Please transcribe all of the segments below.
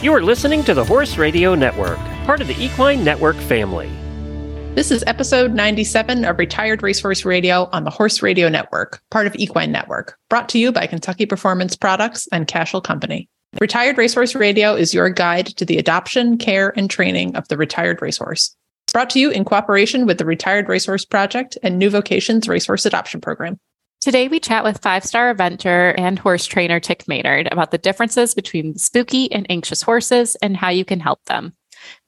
You are listening to the Horse Radio Network, part of the Equine Network family. This is episode 97 of Retired Racehorse Radio on the Horse Radio Network, part of Equine Network, brought to you by Kentucky Performance Products and Cashel Company. Retired Racehorse Radio is your guide to the adoption, care, and training of the retired racehorse. It's brought to you in cooperation with the Retired Racehorse Project and New Vocations Racehorse Adoption Program. Today, we chat with five star eventer and horse trainer Tick Maynard about the differences between spooky and anxious horses and how you can help them.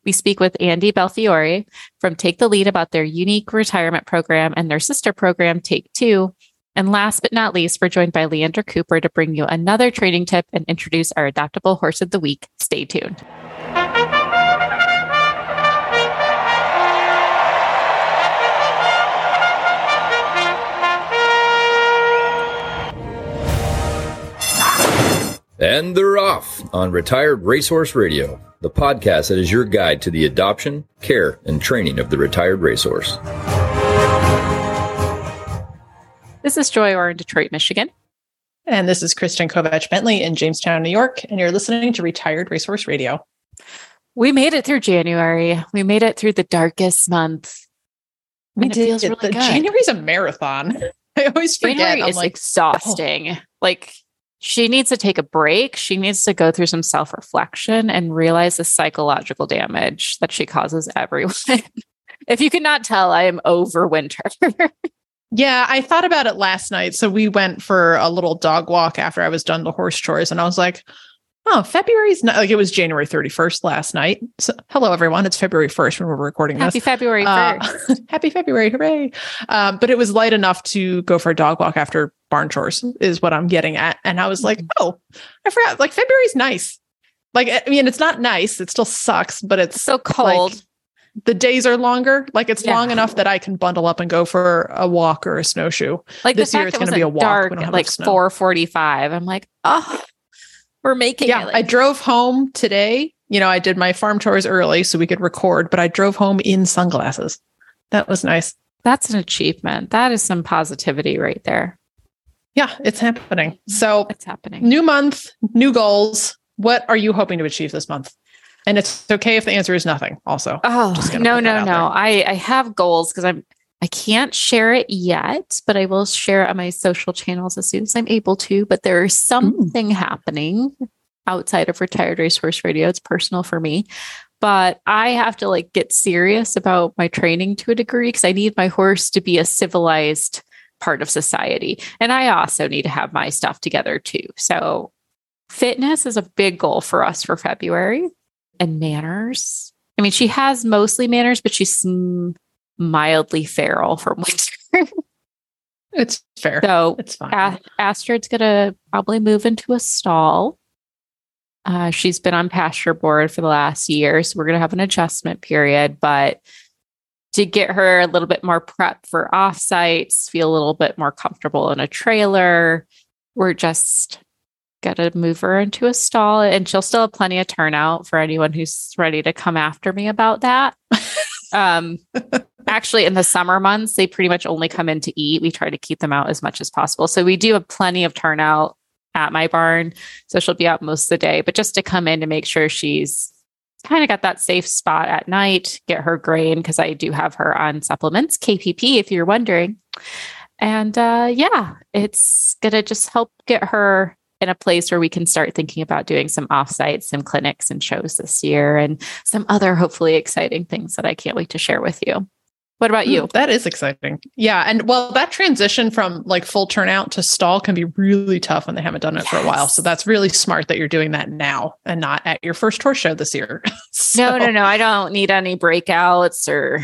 We speak with Andy Belfiore from Take the Lead about their unique retirement program and their sister program, Take Two. And last but not least, we're joined by Leander Cooper to bring you another training tip and introduce our adoptable horse of the week. Stay tuned. And they're off on Retired Racehorse Radio, the podcast that is your guide to the adoption, care, and training of the retired racehorse. This is Joy Orr in Detroit, Michigan. And this is Kristen Kovatch Bentley in Jamestown, New York. And you're listening to Retired Racehorse Radio. We made it through January. We made it through the darkest month. We did. Feels really the, January's a marathon. I always forget. January is like, oh. exhausting. Oh. Like she needs to take a break. She needs to go through some self reflection and realize the psychological damage that she causes everyone. if you cannot tell, I am over winter. yeah, I thought about it last night. So we went for a little dog walk after I was done the horse chores, and I was like, Oh, February's not like it was January 31st last night. So, hello, everyone. It's February 1st when we're recording this. happy this. February 1st. Uh, happy February. Hooray. Um, but it was light enough to go for a dog walk after barn chores, is what I'm getting at. And I was like, mm-hmm. oh, I forgot. Like, February's nice. Like, I mean, it's not nice. It still sucks, but it's so cold. Like, the days are longer. Like it's yeah. long enough that I can bundle up and go for a walk or a snowshoe. Like this year, it's going to be a walk. Dark, like four forty-five. I'm like, oh, we're making yeah, like- I drove home today. You know, I did my farm chores early so we could record, but I drove home in sunglasses. That was nice. That's an achievement. That is some positivity right there. Yeah, it's happening. So it's happening. New month, new goals. What are you hoping to achieve this month? And it's okay if the answer is nothing. Also, oh no, no, no. I I have goals because I'm I can't share it yet, but I will share it on my social channels as soon as I'm able to. But there is something mm. happening outside of retired racehorse radio. It's personal for me. But I have to like get serious about my training to a degree because I need my horse to be a civilized part of society. And I also need to have my stuff together too. So fitness is a big goal for us for February and manners. I mean, she has mostly manners, but she's mildly feral for winter. it's fair. So it's fine. A- Astrid's gonna probably move into a stall. Uh, she's been on pasture board for the last year, so we're gonna have an adjustment period. But to get her a little bit more prep for off sites, feel a little bit more comfortable in a trailer, we're just gonna move her into a stall, and she'll still have plenty of turnout for anyone who's ready to come after me about that. um, actually, in the summer months, they pretty much only come in to eat. We try to keep them out as much as possible. So we do have plenty of turnout at my barn. So she'll be out most of the day, but just to come in to make sure she's kind of got that safe spot at night, get her grain, because I do have her on supplements, KPP, if you're wondering. And uh, yeah, it's going to just help get her in a place where we can start thinking about doing some offsites, some clinics and shows this year, and some other hopefully exciting things that I can't wait to share with you. What about you? Mm, that is exciting. Yeah. And well, that transition from like full turnout to stall can be really tough when they haven't done it yes. for a while. So that's really smart that you're doing that now and not at your first horse show this year. so, no, no, no. I don't need any breakouts or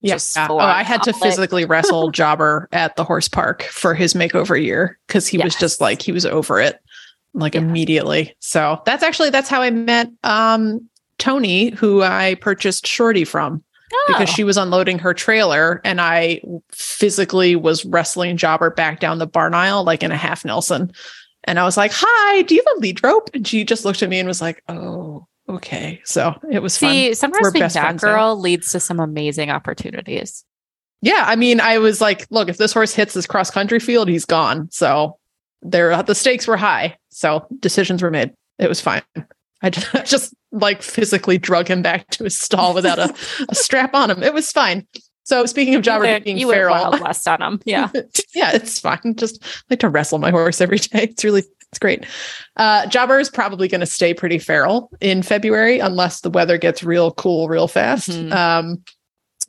Yes. Yeah. Oh, I had to physically wrestle Jobber at the horse park for his makeover year because he yes. was just like he was over it like yeah. immediately. So that's actually that's how I met um Tony, who I purchased Shorty from. Oh. Because she was unloading her trailer and I physically was wrestling Jobber back down the barn aisle like in a half Nelson. And I was like, Hi, do you have a lead rope? And she just looked at me and was like, Oh, okay. So it was See, fun. sometimes being that girl now. leads to some amazing opportunities. Yeah. I mean, I was like, look, if this horse hits this cross country field, he's gone. So there the stakes were high. So decisions were made. It was fine. I just like physically drug him back to his stall without a, a strap on him. It was fine. So speaking of Jobber you being you feral, Wild West on him. Yeah, yeah, it's fine. Just like to wrestle my horse every day. It's really it's great. Uh, Jobber is probably going to stay pretty feral in February unless the weather gets real cool real fast. Mm-hmm. Um,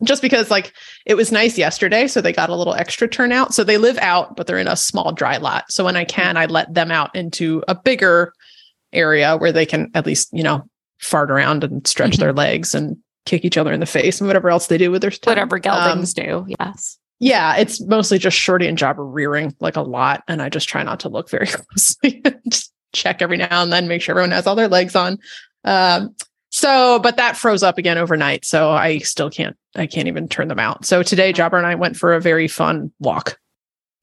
just because like it was nice yesterday so they got a little extra turnout. So they live out but they're in a small dry lot. So when i can i let them out into a bigger area where they can at least you know fart around and stretch mm-hmm. their legs and kick each other in the face and whatever else they do with their time. whatever geldings um, do yes. yeah it's mostly just shorty and jobber rearing like a lot and i just try not to look very closely just check every now and then make sure everyone has all their legs on. Um, so, but that froze up again overnight. So I still can't, I can't even turn them out. So today, Jobber and I went for a very fun walk.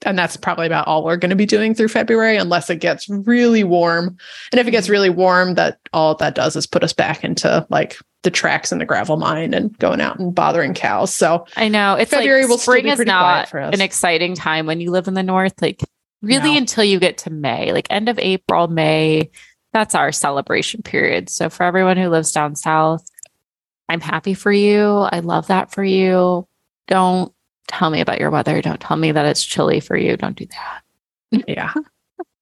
And that's probably about all we're going to be doing through February, unless it gets really warm. And if it gets really warm, that all that does is put us back into like the tracks in the gravel mine and going out and bothering cows. So I know it's February like will spring is not an exciting time when you live in the north. Like really no. until you get to May, like end of April, May that's our celebration period. So for everyone who lives down south, I'm happy for you. I love that for you. Don't tell me about your weather. Don't tell me that it's chilly for you. Don't do that. yeah.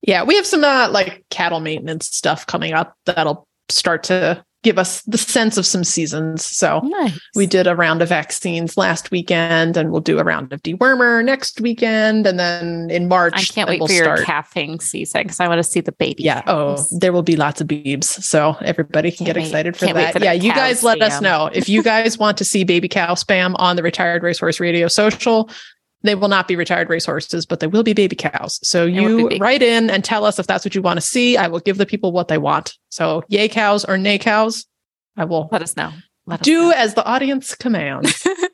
Yeah. We have some uh, like cattle maintenance stuff coming up that'll start to give us the sense of some seasons. So nice. we did a round of vaccines last weekend and we'll do a round of dewormer next weekend. And then in March, I can't wait we'll for start. your calving season because I want to see the baby. Yeah. Cows. Oh, there will be lots of beebs. So everybody can can't get wait. excited for that. For yeah. You guys let us know if you guys want to see baby cow spam on the retired racehorse radio social they will not be retired racehorses, but they will be baby cows. So you write in and tell us if that's what you want to see. I will give the people what they want. So yay cows or nay cows, I will let us know. Let us do know. as the audience commands.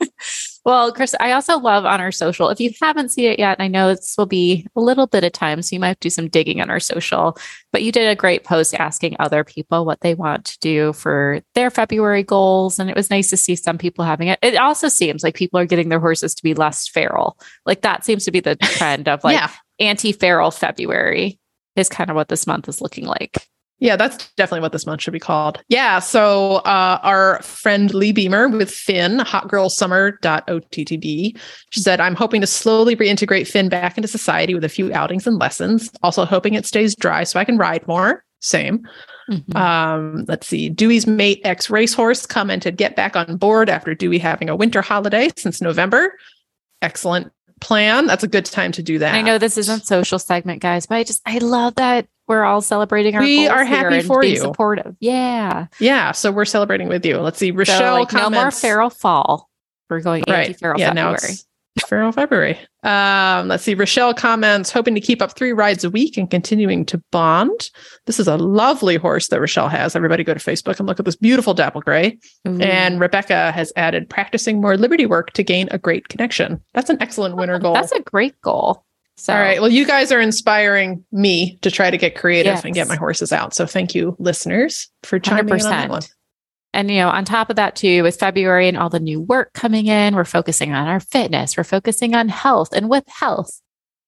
Well, Chris, I also love on our social. If you haven't seen it yet, and I know this will be a little bit of time, so you might do some digging on our social, but you did a great post asking other people what they want to do for their February goals. And it was nice to see some people having it. It also seems like people are getting their horses to be less feral. Like that seems to be the trend of like yeah. anti feral February is kind of what this month is looking like. Yeah, that's definitely what this month should be called. Yeah. So uh, our friend Lee Beamer with Finn, hotgirlsummer.ottb, she said, I'm hoping to slowly reintegrate Finn back into society with a few outings and lessons. Also hoping it stays dry so I can ride more. Same. Mm-hmm. Um, let's see. Dewey's mate, ex racehorse, commented, get back on board after Dewey having a winter holiday since November. Excellent plan. That's a good time to do that. I know this isn't social segment, guys, but I just I love that we're all celebrating our we are happy for you supportive yeah yeah so we're celebrating with you let's see rochelle so, like, comments, no more feral fall we're going right. anti-feral yeah, February. Feral February. Um, let's see. Rochelle comments, hoping to keep up three rides a week and continuing to bond. This is a lovely horse that Rochelle has. Everybody go to Facebook and look at this beautiful dapple gray. And Rebecca has added practicing more liberty work to gain a great connection. That's an excellent winter goal. That's a great goal. So, all right. Well, you guys are inspiring me to try to get creative yes. and get my horses out. So, thank you, listeners, for chiming 100%. in on that one. And, you know, on top of that, too, with February and all the new work coming in, we're focusing on our fitness, we're focusing on health. And with health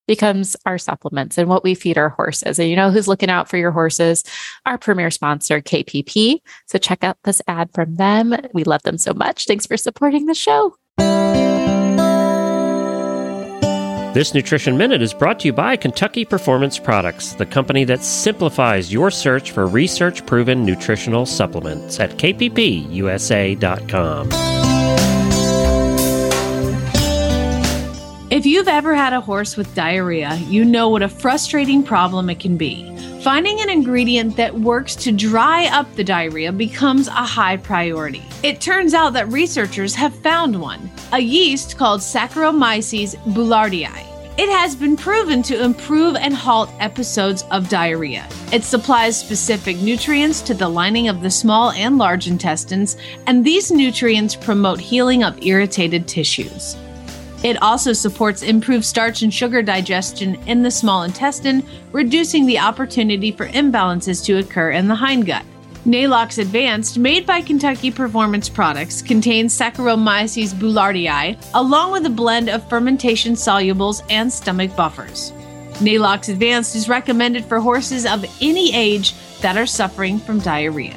becomes our supplements and what we feed our horses. And you know who's looking out for your horses? Our premier sponsor, KPP. So check out this ad from them. We love them so much. Thanks for supporting the show. This Nutrition Minute is brought to you by Kentucky Performance Products, the company that simplifies your search for research proven nutritional supplements at kppusa.com. If you've ever had a horse with diarrhea, you know what a frustrating problem it can be. Finding an ingredient that works to dry up the diarrhea becomes a high priority. It turns out that researchers have found one a yeast called Saccharomyces boulardii. It has been proven to improve and halt episodes of diarrhea. It supplies specific nutrients to the lining of the small and large intestines, and these nutrients promote healing of irritated tissues. It also supports improved starch and sugar digestion in the small intestine, reducing the opportunity for imbalances to occur in the hindgut. Neigh-Lox Advanced, made by Kentucky Performance Products, contains Saccharomyces boulardii, along with a blend of fermentation solubles and stomach buffers. Neigh-Lox Advanced is recommended for horses of any age that are suffering from diarrhea.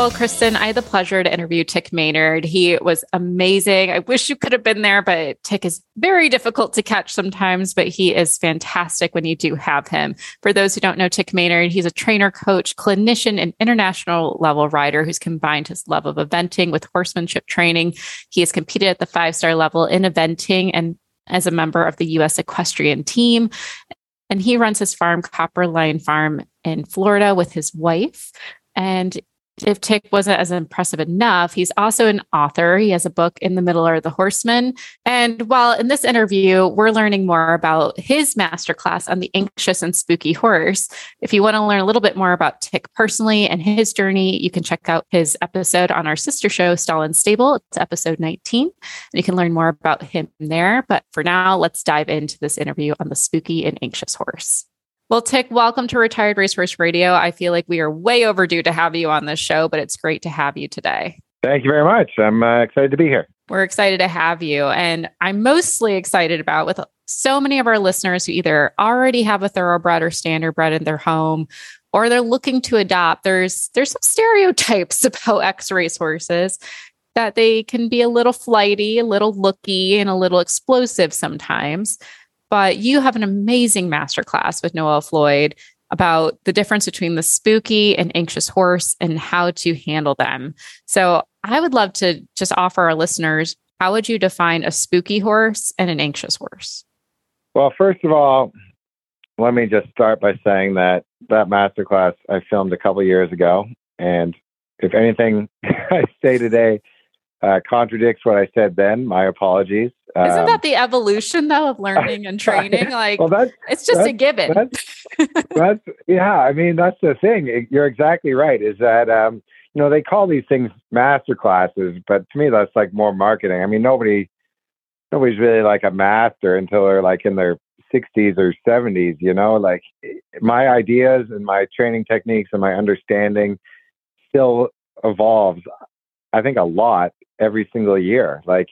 Well, Kristen, I had the pleasure to interview Tick Maynard. He was amazing. I wish you could have been there, but Tick is very difficult to catch sometimes, but he is fantastic when you do have him. For those who don't know Tick Maynard, he's a trainer, coach, clinician, and international level rider who's combined his love of eventing with horsemanship training. He has competed at the five star level in eventing and as a member of the U.S. equestrian team. And he runs his farm, Copper Lion Farm in Florida, with his wife. And if Tick wasn't as impressive enough, he's also an author. He has a book in the middle are the horsemen. And while in this interview, we're learning more about his masterclass on the anxious and spooky horse. If you want to learn a little bit more about Tick personally and his journey, you can check out his episode on our sister show, Stall and Stable. It's episode 19. And you can learn more about him there. But for now, let's dive into this interview on the spooky and anxious horse. Well, Tick, welcome to Retired Racehorse Radio. I feel like we are way overdue to have you on this show, but it's great to have you today. Thank you very much. I'm uh, excited to be here. We're excited to have you. And I'm mostly excited about with so many of our listeners who either already have a thoroughbred or standardbred in their home or they're looking to adopt. There's there's some stereotypes about X racehorses that they can be a little flighty, a little looky, and a little explosive sometimes. But you have an amazing masterclass with Noelle Floyd about the difference between the spooky and anxious horse and how to handle them. So I would love to just offer our listeners how would you define a spooky horse and an anxious horse? Well, first of all, let me just start by saying that that masterclass I filmed a couple years ago. And if anything I say today uh, contradicts what I said then, my apologies. Isn't that um, the evolution though of learning and training? Like, well, that's, it's just that's, a given. That's, that's, yeah. I mean, that's the thing. You're exactly right. Is that um, you know they call these things master classes, but to me that's like more marketing. I mean, nobody nobody's really like a master until they're like in their 60s or 70s. You know, like my ideas and my training techniques and my understanding still evolves. I think a lot every single year. Like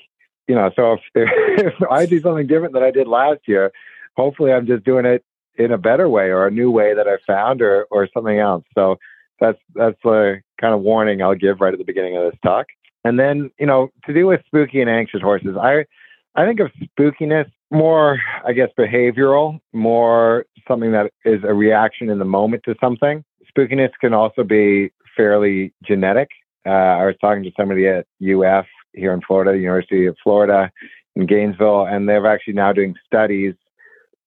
you know, so if, if I do something different than I did last year, hopefully I'm just doing it in a better way or a new way that I found or or something else. So that's that's a kind of warning I'll give right at the beginning of this talk. And then, you know, to do with spooky and anxious horses, I I think of spookiness more, I guess, behavioral, more something that is a reaction in the moment to something. Spookiness can also be fairly genetic. Uh, I was talking to somebody at UF here in Florida, University of Florida in Gainesville, and they're actually now doing studies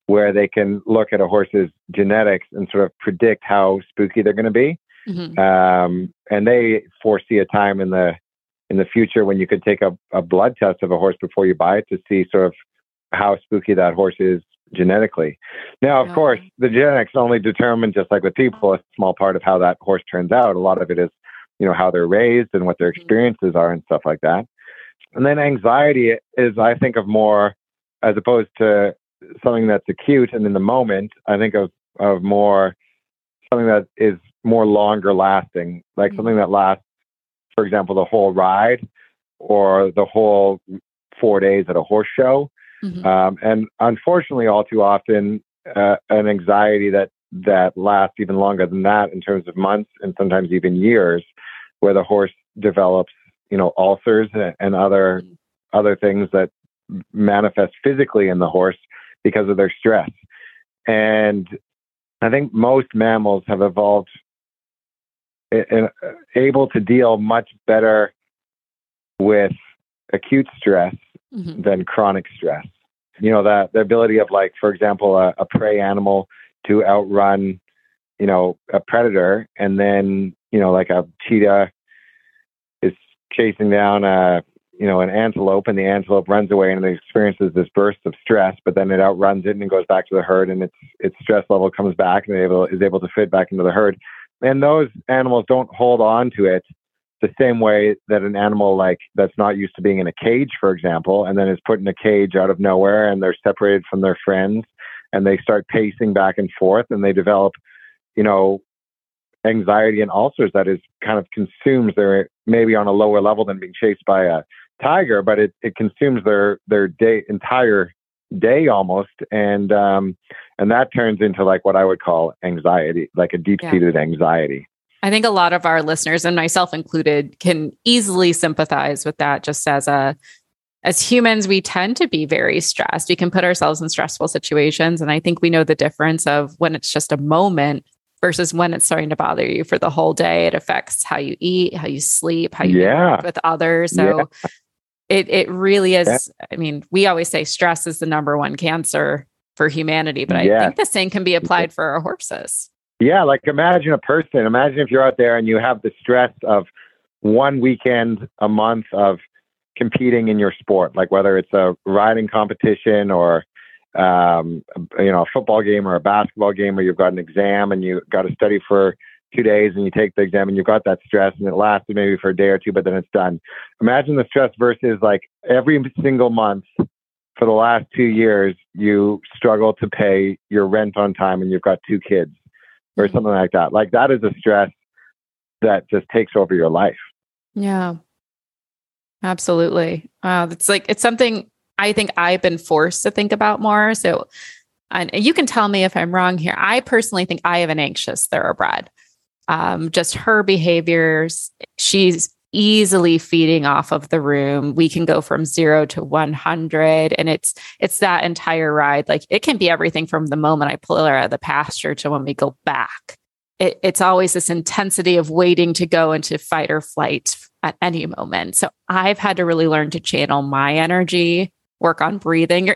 where they can look at a horse's genetics and sort of predict how spooky they're going to be. Mm-hmm. Um, and they foresee a time in the in the future when you could take a, a blood test of a horse before you buy it to see sort of how spooky that horse is genetically. Now, of course, the genetics only determine, just like with people, a small part of how that horse turns out. A lot of it is, you know, how they're raised and what their mm-hmm. experiences are and stuff like that. And then anxiety is, I think, of more as opposed to something that's acute and in the moment. I think of of more something that is more longer lasting, like mm-hmm. something that lasts, for example, the whole ride or the whole four days at a horse show. Mm-hmm. Um, and unfortunately, all too often, uh, an anxiety that that lasts even longer than that in terms of months and sometimes even years, where the horse develops you know ulcers and other mm-hmm. other things that manifest physically in the horse because of their stress. And I think most mammals have evolved and able to deal much better with acute stress mm-hmm. than chronic stress. You know, that the ability of like, for example, a, a prey animal to outrun, you know, a predator and then, you know, like a cheetah is chasing down a you know, an antelope, and the antelope runs away and it experiences this burst of stress, but then it outruns it and it goes back to the herd, and its its stress level comes back and it able, is able to fit back into the herd. And those animals don't hold on to it the same way that an animal like that's not used to being in a cage, for example, and then is put in a cage out of nowhere, and they're separated from their friends, and they start pacing back and forth, and they develop, you know, anxiety and ulcers that is kind of consumes their maybe on a lower level than being chased by a tiger, but it, it consumes their their day entire day almost and um and that turns into like what I would call anxiety, like a deep seated yeah. anxiety. I think a lot of our listeners and myself included can easily sympathize with that just as a as humans we tend to be very stressed. We can put ourselves in stressful situations and I think we know the difference of when it's just a moment versus when it's starting to bother you for the whole day. It affects how you eat, how you sleep, how you yeah. with others. So yeah. it it really is. Yeah. I mean, we always say stress is the number one cancer for humanity, but I think the same can be applied for our horses. Yeah, like imagine a person. Imagine if you're out there and you have the stress of one weekend a month of competing in your sport, like whether it's a riding competition or um, you know, a football game or a basketball game where you've got an exam and you got to study for two days and you take the exam and you've got that stress and it lasted maybe for a day or two, but then it's done. Imagine the stress versus like every single month for the last two years, you struggle to pay your rent on time and you've got two kids or mm-hmm. something like that. Like that is a stress that just takes over your life. Yeah. Absolutely. Uh, it's like it's something I think I've been forced to think about more. So, and you can tell me if I'm wrong here. I personally think I have an anxious thoroughbred. Um, just her behaviors, she's easily feeding off of the room. We can go from zero to 100 and it's, it's that entire ride. Like it can be everything from the moment I pull her out of the pasture to when we go back. It, it's always this intensity of waiting to go into fight or flight at any moment. So I've had to really learn to channel my energy work on breathing.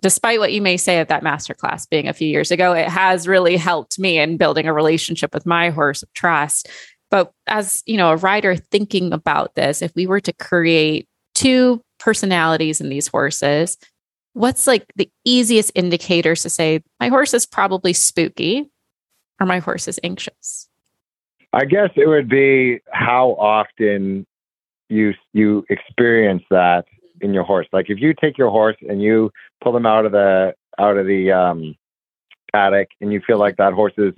Despite what you may say of that masterclass being a few years ago, it has really helped me in building a relationship with my horse of trust. But as you know, a rider thinking about this, if we were to create two personalities in these horses, what's like the easiest indicators to say my horse is probably spooky or my horse is anxious? I guess it would be how often you you experience that in your horse. Like if you take your horse and you pull them out of the out of the um, paddock, and you feel like that horse is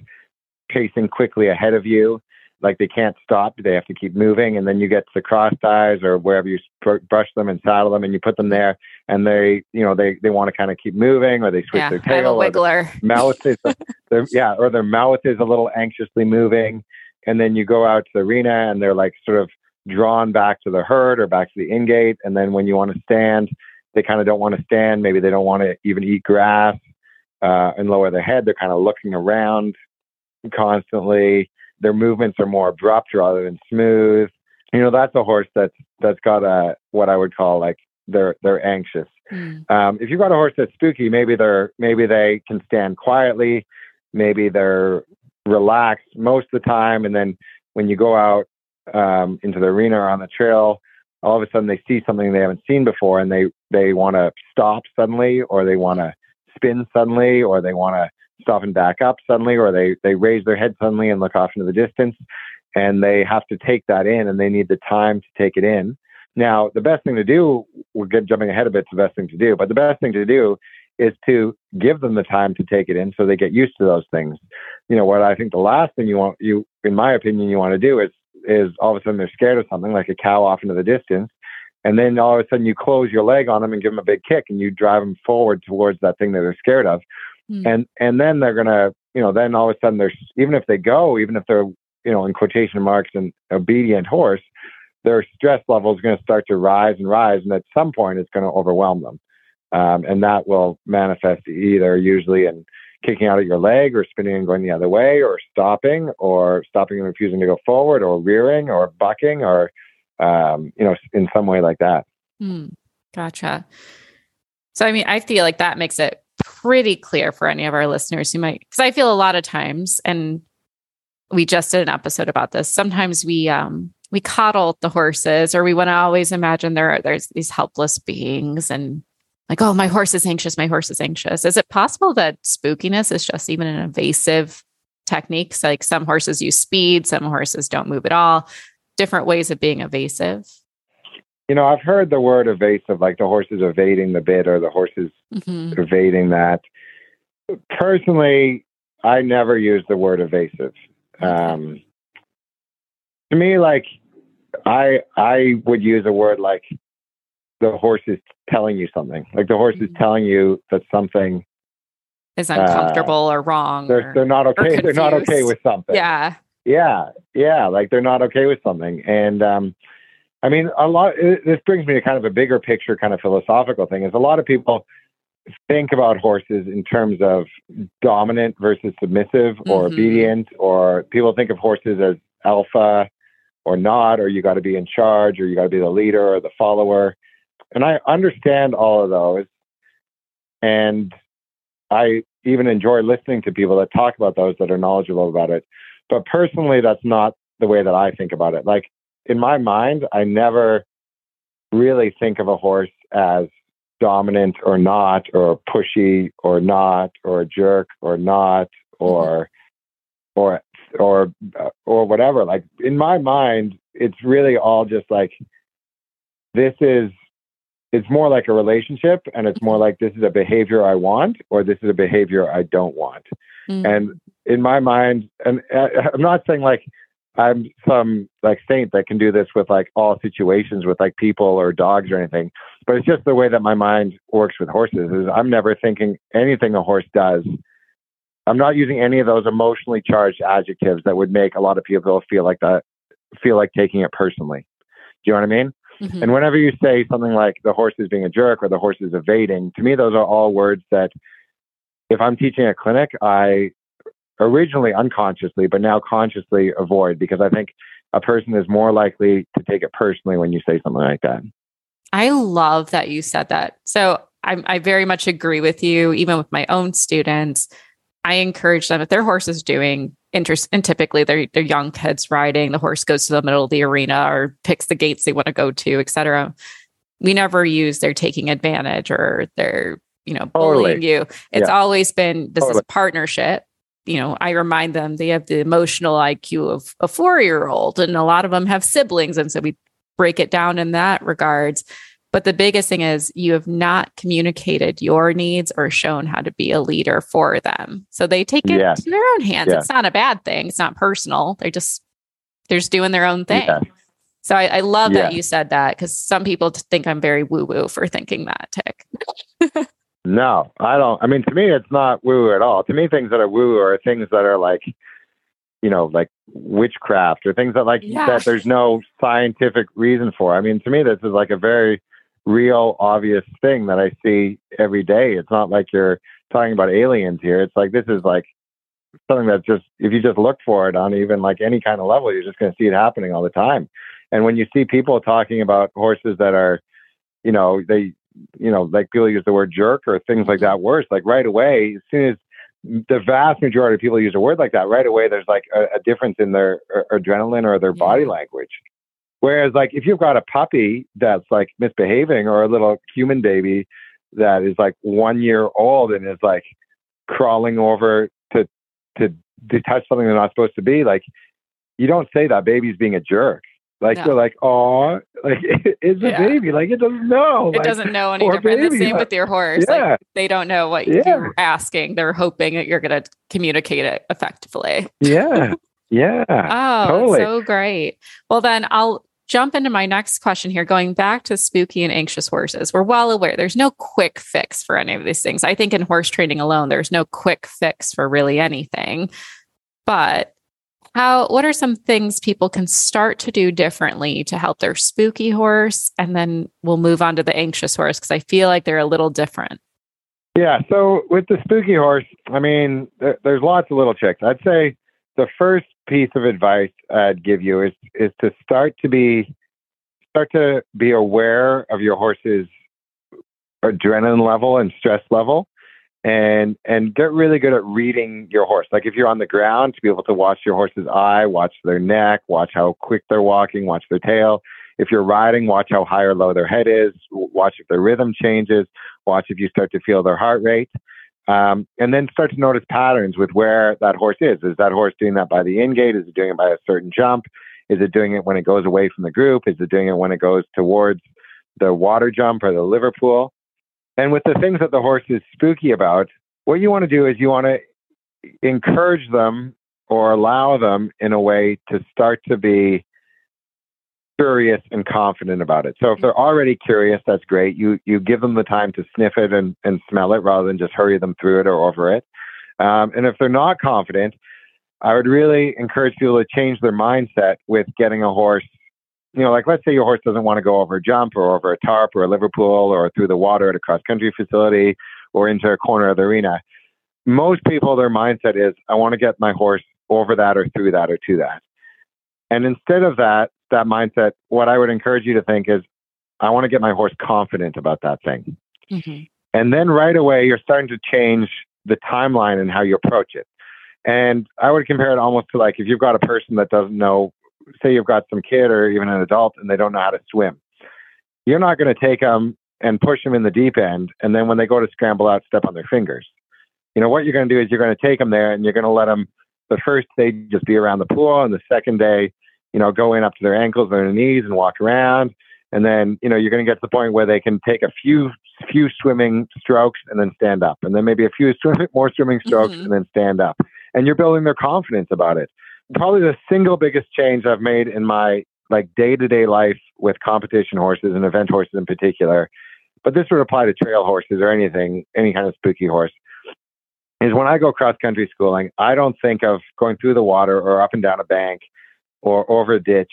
pacing quickly ahead of you, like they can't stop, they have to keep moving, and then you get to cross ties or wherever you brush them and saddle them, and you put them there, and they, you know, they they want to kind of keep moving, or they switch yeah, their tail, or wiggler. mouth is, yeah, or their mouth is a little anxiously moving, and then you go out to the arena, and they're like sort of drawn back to the herd or back to the ingate. And then when you want to stand, they kind of don't want to stand. Maybe they don't want to even eat grass uh, and lower their head. They're kind of looking around constantly. Their movements are more abrupt rather than smooth. You know, that's a horse that's that's got a what I would call like they're they're anxious. Mm. Um, if you've got a horse that's spooky, maybe they're maybe they can stand quietly, maybe they're relaxed most of the time, and then when you go out um, into the arena or on the trail, all of a sudden they see something they haven't seen before and they they want to stop suddenly or they want to spin suddenly or they want to stop and back up suddenly or they they raise their head suddenly and look off into the distance and they have to take that in and they need the time to take it in. Now the best thing to do we're jumping ahead a bit it's the best thing to do but the best thing to do is to give them the time to take it in so they get used to those things. You know what i think the last thing you want you in my opinion you want to do is is all of a sudden they're scared of something like a cow off into the distance. And then all of a sudden you close your leg on them and give them a big kick and you drive them forward towards that thing that they're scared of. Mm. And, and then they're going to, you know, then all of a sudden they're, even if they go, even if they're, you know, in quotation marks, an obedient horse, their stress level is going to start to rise and rise. And at some point it's going to overwhelm them. Um, and that will manifest either usually in kicking out at your leg or spinning and going the other way or stopping or stopping and refusing to go forward or rearing or bucking or um, you know in some way like that. Mm, gotcha. So i mean i feel like that makes it pretty clear for any of our listeners who might because i feel a lot of times and we just did an episode about this sometimes we um we coddle the horses or we want to always imagine there are there's these helpless beings and like oh my horse is anxious my horse is anxious. Is it possible that spookiness is just even an evasive technique? So like some horses use speed some horses don't move at all. Different ways of being evasive. You know i've heard the word evasive like the horse is evading the bit or the horse is mm-hmm. evading that. Personally i never use the word evasive. Um, to me, like I I would use a word like the horse is telling you something. Like the horse is mm-hmm. telling you that something is uncomfortable uh, or wrong. They're, or, they're not okay. They're not okay with something. Yeah. Yeah. Yeah. Like they're not okay with something. And um, I mean, a lot. This brings me to kind of a bigger picture, kind of philosophical thing. Is a lot of people think about horses in terms of dominant versus submissive or mm-hmm. obedient, or people think of horses as alpha or not, or you got to be in charge, or you got to be the leader or the follower. And I understand all of those. And I even enjoy listening to people that talk about those that are knowledgeable about it. But personally, that's not the way that I think about it. Like in my mind, I never really think of a horse as dominant or not, or pushy or not, or a jerk or not, or or or uh, or whatever. Like in my mind, it's really all just like this is it's more like a relationship and it's more like this is a behavior I want or this is a behavior I don't want. Mm. And in my mind, and uh, I'm not saying like I'm some like saint that can do this with like all situations with like people or dogs or anything, but it's just the way that my mind works with horses. Is I'm never thinking anything a horse does I'm not using any of those emotionally charged adjectives that would make a lot of people feel like that, feel like taking it personally. Do you know what I mean? Mm-hmm. And whenever you say something like the horse is being a jerk or the horse is evading, to me, those are all words that if I'm teaching a clinic, I originally unconsciously, but now consciously avoid because I think a person is more likely to take it personally when you say something like that. I love that you said that. So I, I very much agree with you, even with my own students I encourage them if their horse is doing interest and typically they're they're young kids riding, the horse goes to the middle of the arena or picks the gates they want to go to, etc. We never use they're taking advantage or they're, you know, bullying totally. you. It's yeah. always been this totally. is a partnership. You know, I remind them they have the emotional IQ of a four year old, and a lot of them have siblings. And so we break it down in that regards. But the biggest thing is you have not communicated your needs or shown how to be a leader for them. So they take it yeah. to their own hands. Yeah. It's not a bad thing. It's not personal. They're just they're just doing their own thing. Yeah. So I, I love that you said that because some people think I'm very woo woo for thinking that, Tick. no, I don't. I mean, to me, it's not woo at all. To me, things that are woo are things that are like, you know, like witchcraft or things that like that there's no scientific reason for. I mean, to me, this is like a very real obvious thing that I see every day. It's not like you're talking about aliens here. It's like this is like something that just if you just look for it on even like any kind of level, you're just going to see it happening all the time. And when you see people talking about horses that are, you know, they, you know, like people use the word jerk or things like that worse, like right away, as soon as the vast majority of people use a word like that, right away, there's like a, a difference in their uh, adrenaline or their body language. Whereas, like, if you've got a puppy that's like misbehaving or a little human baby that is like one year old and is like crawling over to to to touch something they're not supposed to be, like, you don't say that baby's being a jerk. Like no. you're like, oh, like it's a yeah. baby. Like it doesn't know. It like, doesn't know any different. Baby. The same with your horse. Yeah. Like they don't know what yeah. you're asking. They're hoping that you're going to communicate it effectively. Yeah. Yeah. oh, totally. so great. Well, then I'll jump into my next question here, going back to spooky and anxious horses. We're well aware there's no quick fix for any of these things. I think in horse training alone, there's no quick fix for really anything. But how what are some things people can start to do differently to help their spooky horse? And then we'll move on to the anxious horse because I feel like they're a little different. Yeah. So with the spooky horse, I mean, there, there's lots of little tricks. I'd say the first piece of advice I'd give you is is to start to be start to be aware of your horse's adrenaline level and stress level and and get really good at reading your horse. Like if you're on the ground, to be able to watch your horse's eye, watch their neck, watch how quick they're walking, watch their tail. If you're riding, watch how high or low their head is, watch if their rhythm changes, watch if you start to feel their heart rate. Um, and then start to notice patterns with where that horse is. Is that horse doing that by the in gate? Is it doing it by a certain jump? Is it doing it when it goes away from the group? Is it doing it when it goes towards the water jump or the Liverpool? And with the things that the horse is spooky about, what you want to do is you want to encourage them or allow them in a way to start to be curious and confident about it. So if they're already curious, that's great. You you give them the time to sniff it and, and smell it rather than just hurry them through it or over it. Um, and if they're not confident, I would really encourage people to change their mindset with getting a horse. You know, like let's say your horse doesn't want to go over a jump or over a tarp or a Liverpool or through the water at a cross country facility or into a corner of the arena. Most people, their mindset is, I want to get my horse over that or through that or to that. And instead of that, that mindset, what I would encourage you to think is, I want to get my horse confident about that thing. Mm-hmm. And then right away, you're starting to change the timeline and how you approach it. And I would compare it almost to like if you've got a person that doesn't know, say you've got some kid or even an adult and they don't know how to swim. You're not going to take them and push them in the deep end. And then when they go to scramble out, step on their fingers. You know, what you're going to do is you're going to take them there and you're going to let them the first day just be around the pool and the second day you know, go in up to their ankles or their knees and walk around. And then, you know, you're going to get to the point where they can take a few few swimming strokes and then stand up, and then maybe a few swim, more swimming strokes mm-hmm. and then stand up. And you're building their confidence about it. Probably the single biggest change I've made in my like day to day life with competition horses and event horses in particular, but this would apply to trail horses or anything, any kind of spooky horse, is when I go cross country schooling, I don't think of going through the water or up and down a bank or over a ditch,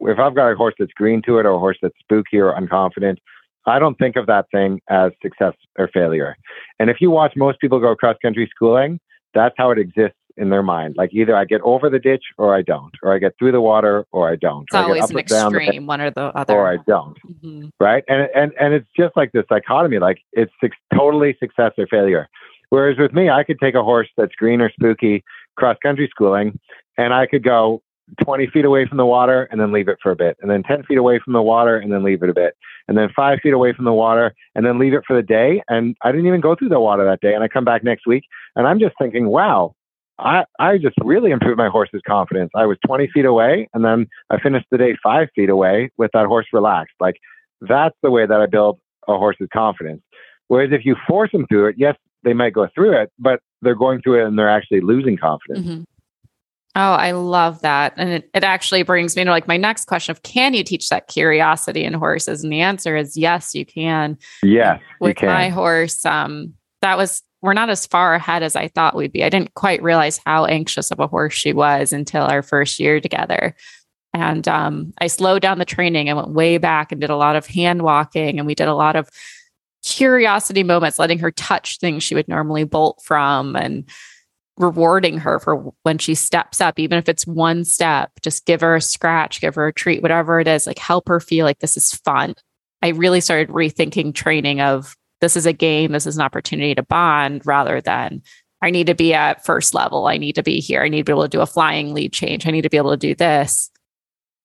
if I've got a horse that's green to it or a horse that's spooky or unconfident, I don't think of that thing as success or failure. And if you watch most people go cross country schooling, that's how it exists in their mind. Like either I get over the ditch or I don't, or I get through the water or I don't. It's always an extreme, one or the other, or I don't. Mm-hmm. Right, and and and it's just like this dichotomy. Like it's totally success or failure. Whereas with me, I could take a horse that's green or spooky cross country schooling, and I could go 20 feet away from the water and then leave it for a bit, and then 10 feet away from the water and then leave it a bit, and then five feet away from the water and then leave it for the day. And I didn't even go through the water that day. And I come back next week and I'm just thinking, wow, I, I just really improved my horse's confidence. I was 20 feet away and then I finished the day five feet away with that horse relaxed. Like that's the way that I build a horse's confidence. Whereas if you force them through it, yes, they might go through it, but they're going through it and they're actually losing confidence. Mm-hmm. Oh, I love that. And it, it actually brings me to like my next question of can you teach that curiosity in horses? And the answer is yes, you can. Yes. With can. my horse, um, that was we're not as far ahead as I thought we'd be. I didn't quite realize how anxious of a horse she was until our first year together. And um, I slowed down the training and went way back and did a lot of hand walking and we did a lot of curiosity moments, letting her touch things she would normally bolt from and rewarding her for when she steps up, even if it's one step, just give her a scratch, give her a treat, whatever it is, like help her feel like this is fun. I really started rethinking training of this is a game, this is an opportunity to bond rather than I need to be at first level. I need to be here. I need to be able to do a flying lead change. I need to be able to do this.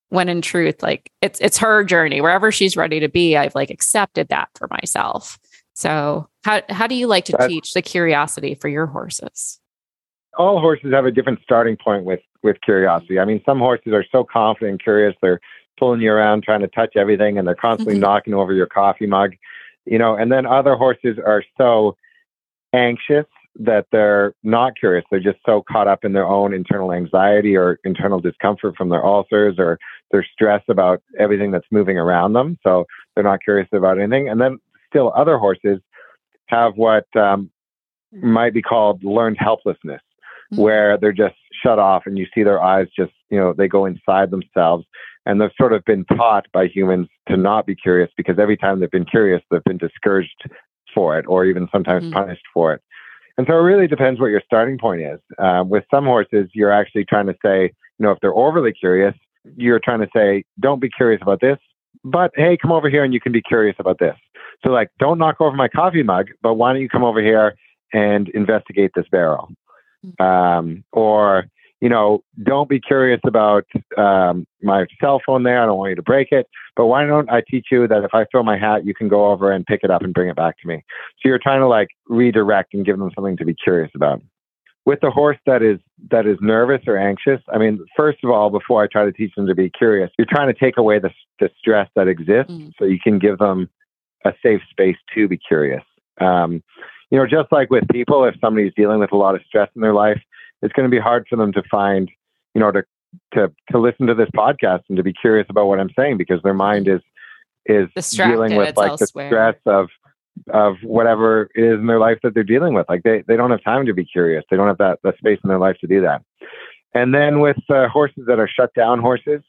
When in truth, like it's it's her journey. Wherever she's ready to be, I've like accepted that for myself. So how how do you like to teach the curiosity for your horses? All horses have a different starting point with with curiosity. I mean, some horses are so confident and curious they're pulling you around trying to touch everything and they're constantly mm-hmm. knocking over your coffee mug, you know. And then other horses are so anxious that they're not curious. They're just so caught up in their own internal anxiety or internal discomfort from their ulcers or their stress about everything that's moving around them. So they're not curious about anything. And then still other horses have what um, might be called learned helplessness mm-hmm. where they're just shut off and you see their eyes just, you know, they go inside themselves. And they've sort of been taught by humans to not be curious because every time they've been curious, they've been discouraged for it or even sometimes mm-hmm. punished for it. And so it really depends what your starting point is. Um, with some horses, you're actually trying to say, you know, if they're overly curious, you're trying to say, don't be curious about this, but hey, come over here and you can be curious about this. So, like, don't knock over my coffee mug, but why don't you come over here and investigate this barrel. Um, or, you know, don't be curious about um, my cell phone there. I don't want you to break it. But why don't I teach you that if I throw my hat, you can go over and pick it up and bring it back to me? So you're trying to like redirect and give them something to be curious about. With the horse that is that is nervous or anxious, I mean, first of all, before I try to teach them to be curious, you're trying to take away the, the stress that exists, mm. so you can give them a safe space to be curious. Um, you know, just like with people, if somebody's dealing with a lot of stress in their life, it's going to be hard for them to find, you know, to to to listen to this podcast and to be curious about what I'm saying because their mind is is Distracted, dealing with like elsewhere. the stress of of whatever it is in their life that they're dealing with. Like they, they don't have time to be curious. They don't have that, that space in their life to do that. And then with uh, horses that are shut down horses,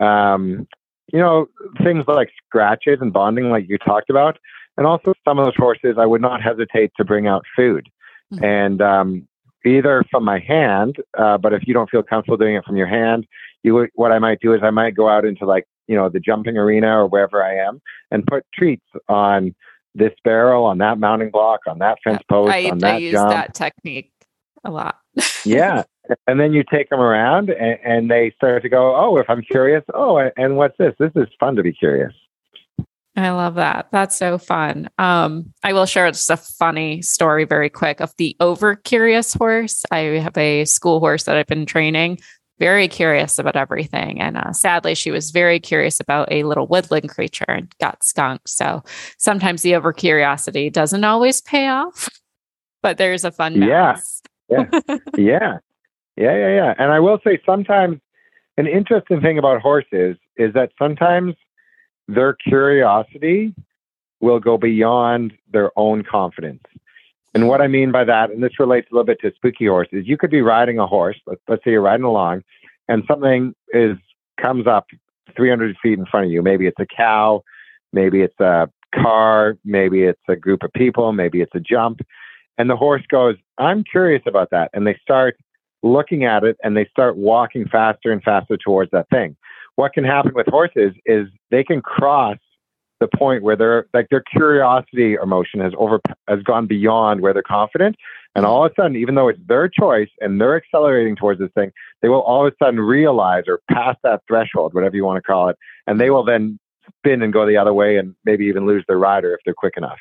um, you know, things like scratches and bonding, like you talked about, and also some of those horses, I would not hesitate to bring out food. Mm-hmm. And um, either from my hand, uh, but if you don't feel comfortable doing it from your hand, you what I might do is I might go out into like, you know, the jumping arena or wherever I am and put treats on this barrel, on that mounting block, on that fence post, I, on that I use jump. that technique a lot. yeah. And then you take them around and, and they start to go, oh, if I'm curious, oh, and what's this? This is fun to be curious. I love that. That's so fun. Um, I will share just a funny story very quick of the over curious horse. I have a school horse that I've been training, very curious about everything. And uh, sadly, she was very curious about a little woodland creature and got skunked. So sometimes the over curiosity doesn't always pay off, but there's a fun balance. Yeah. Yeah. yeah. Yeah. Yeah. Yeah. And I will say sometimes an interesting thing about horses is that sometimes their curiosity will go beyond their own confidence. And what I mean by that, and this relates a little bit to spooky horses, is you could be riding a horse. Let's, let's say you're riding along, and something is comes up 300 feet in front of you. Maybe it's a cow, maybe it's a car, maybe it's a group of people, maybe it's a jump, and the horse goes, "I'm curious about that," and they start looking at it and they start walking faster and faster towards that thing what can happen with horses is they can cross the point where they're like their curiosity or emotion has over has gone beyond where they're confident. And all of a sudden even though it's their choice and they're accelerating towards this thing they will all of a sudden realize or pass that threshold whatever you want to call it and they will then spin and go the other way and maybe even lose their rider if they're quick enough.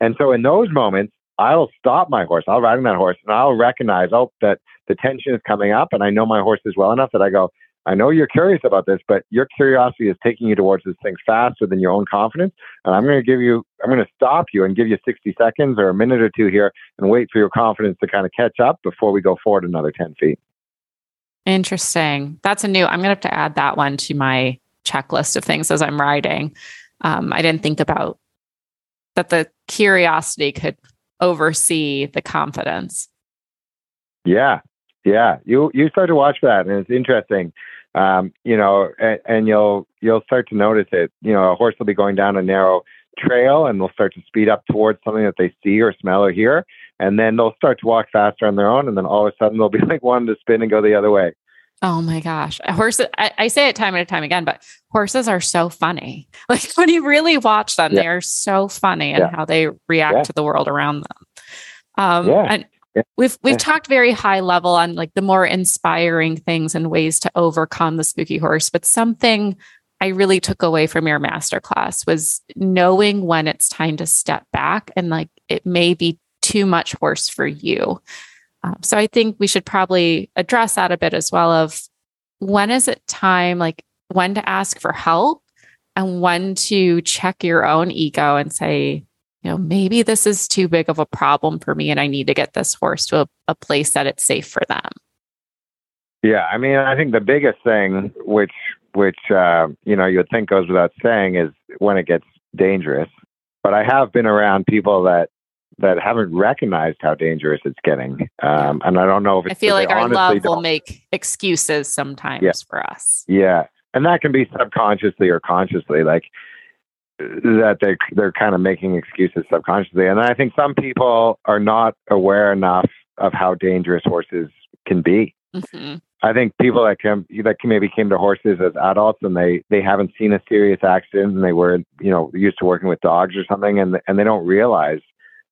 And so in those moments i'll stop my horse. I'll ride on that horse and i'll recognize oh that the tension is coming up and i know my horse is well enough that i go I know you're curious about this, but your curiosity is taking you towards this thing faster than your own confidence. And I'm going to give you, I'm going to stop you and give you 60 seconds or a minute or two here and wait for your confidence to kind of catch up before we go forward another 10 feet. Interesting. That's a new, I'm going to have to add that one to my checklist of things as I'm riding. Um, I didn't think about that the curiosity could oversee the confidence. Yeah, yeah, you you start to watch that, and it's interesting. Um, you know, and, and, you'll you'll start to notice it. You know, a horse will be going down a narrow trail, and they'll start to speed up towards something that they see or smell or hear, and then they'll start to walk faster on their own, and then all of a sudden they'll be like wanting to spin and go the other way. Oh my gosh. Horses, I, I, say it time and time again, but horses are so funny. Like when you really watch them, yeah. they are so funny and yeah. how they react yeah. to the world around them. Um, yeah. And We've we've yeah. talked very high level on like the more inspiring things and ways to overcome the spooky horse, but something I really took away from your masterclass was knowing when it's time to step back and like it may be too much horse for you. Um, so I think we should probably address that a bit as well of when is it time like when to ask for help and when to check your own ego and say you know, maybe this is too big of a problem for me and I need to get this horse to a, a place that it's safe for them. Yeah, I mean, I think the biggest thing, which which uh, you know you would think goes without saying, is when it gets dangerous. But I have been around people that that haven't recognized how dangerous it's getting, um, and I don't know if I feel like our love will make excuses sometimes yeah. for us. Yeah, and that can be subconsciously or consciously. Like that they they're kind of making excuses subconsciously, and I think some people are not aware enough of how dangerous horses can be. Mm-hmm. I think people that come that maybe came to horses as adults and they they haven't seen a serious accident and they were you know used to working with dogs or something and and they don't realize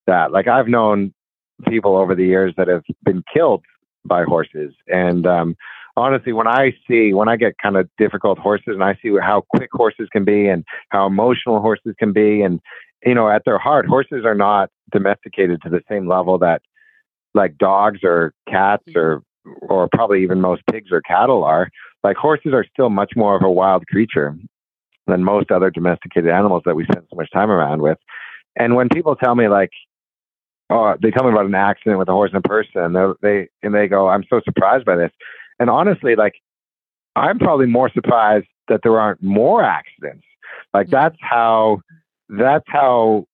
that. Like I've known people over the years that have been killed by horses. And um, honestly, when I see, when I get kind of difficult horses and I see how quick horses can be and how emotional horses can be, and, you know, at their heart, horses are not domesticated to the same level that like dogs or cats or, or probably even most pigs or cattle are. Like horses are still much more of a wild creature than most other domesticated animals that we spend so much time around with. And when people tell me like, oh, they tell me about an accident with a horse and a person, and they and they go, I'm so surprised by this. And honestly, like, I'm probably more surprised that there aren't more accidents. Like mm-hmm. that's how that's how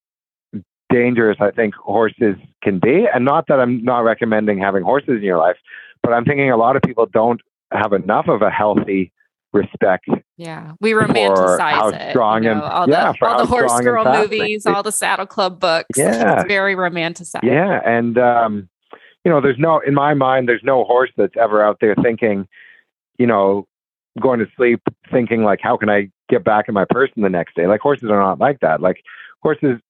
dangerous I think horses can be. And not that I'm not recommending having horses in your life, but I'm thinking a lot of people don't have enough of a healthy respect. Yeah, we romanticize it. Strong you know, and, all yeah, the, all the horse girl movies, all the Saddle Club books. Yeah, it's very romanticized. Yeah, and um, you know, there's no in my mind, there's no horse that's ever out there thinking, you know, going to sleep thinking like, how can I get back in my person the next day? Like horses are not like that. Like horses.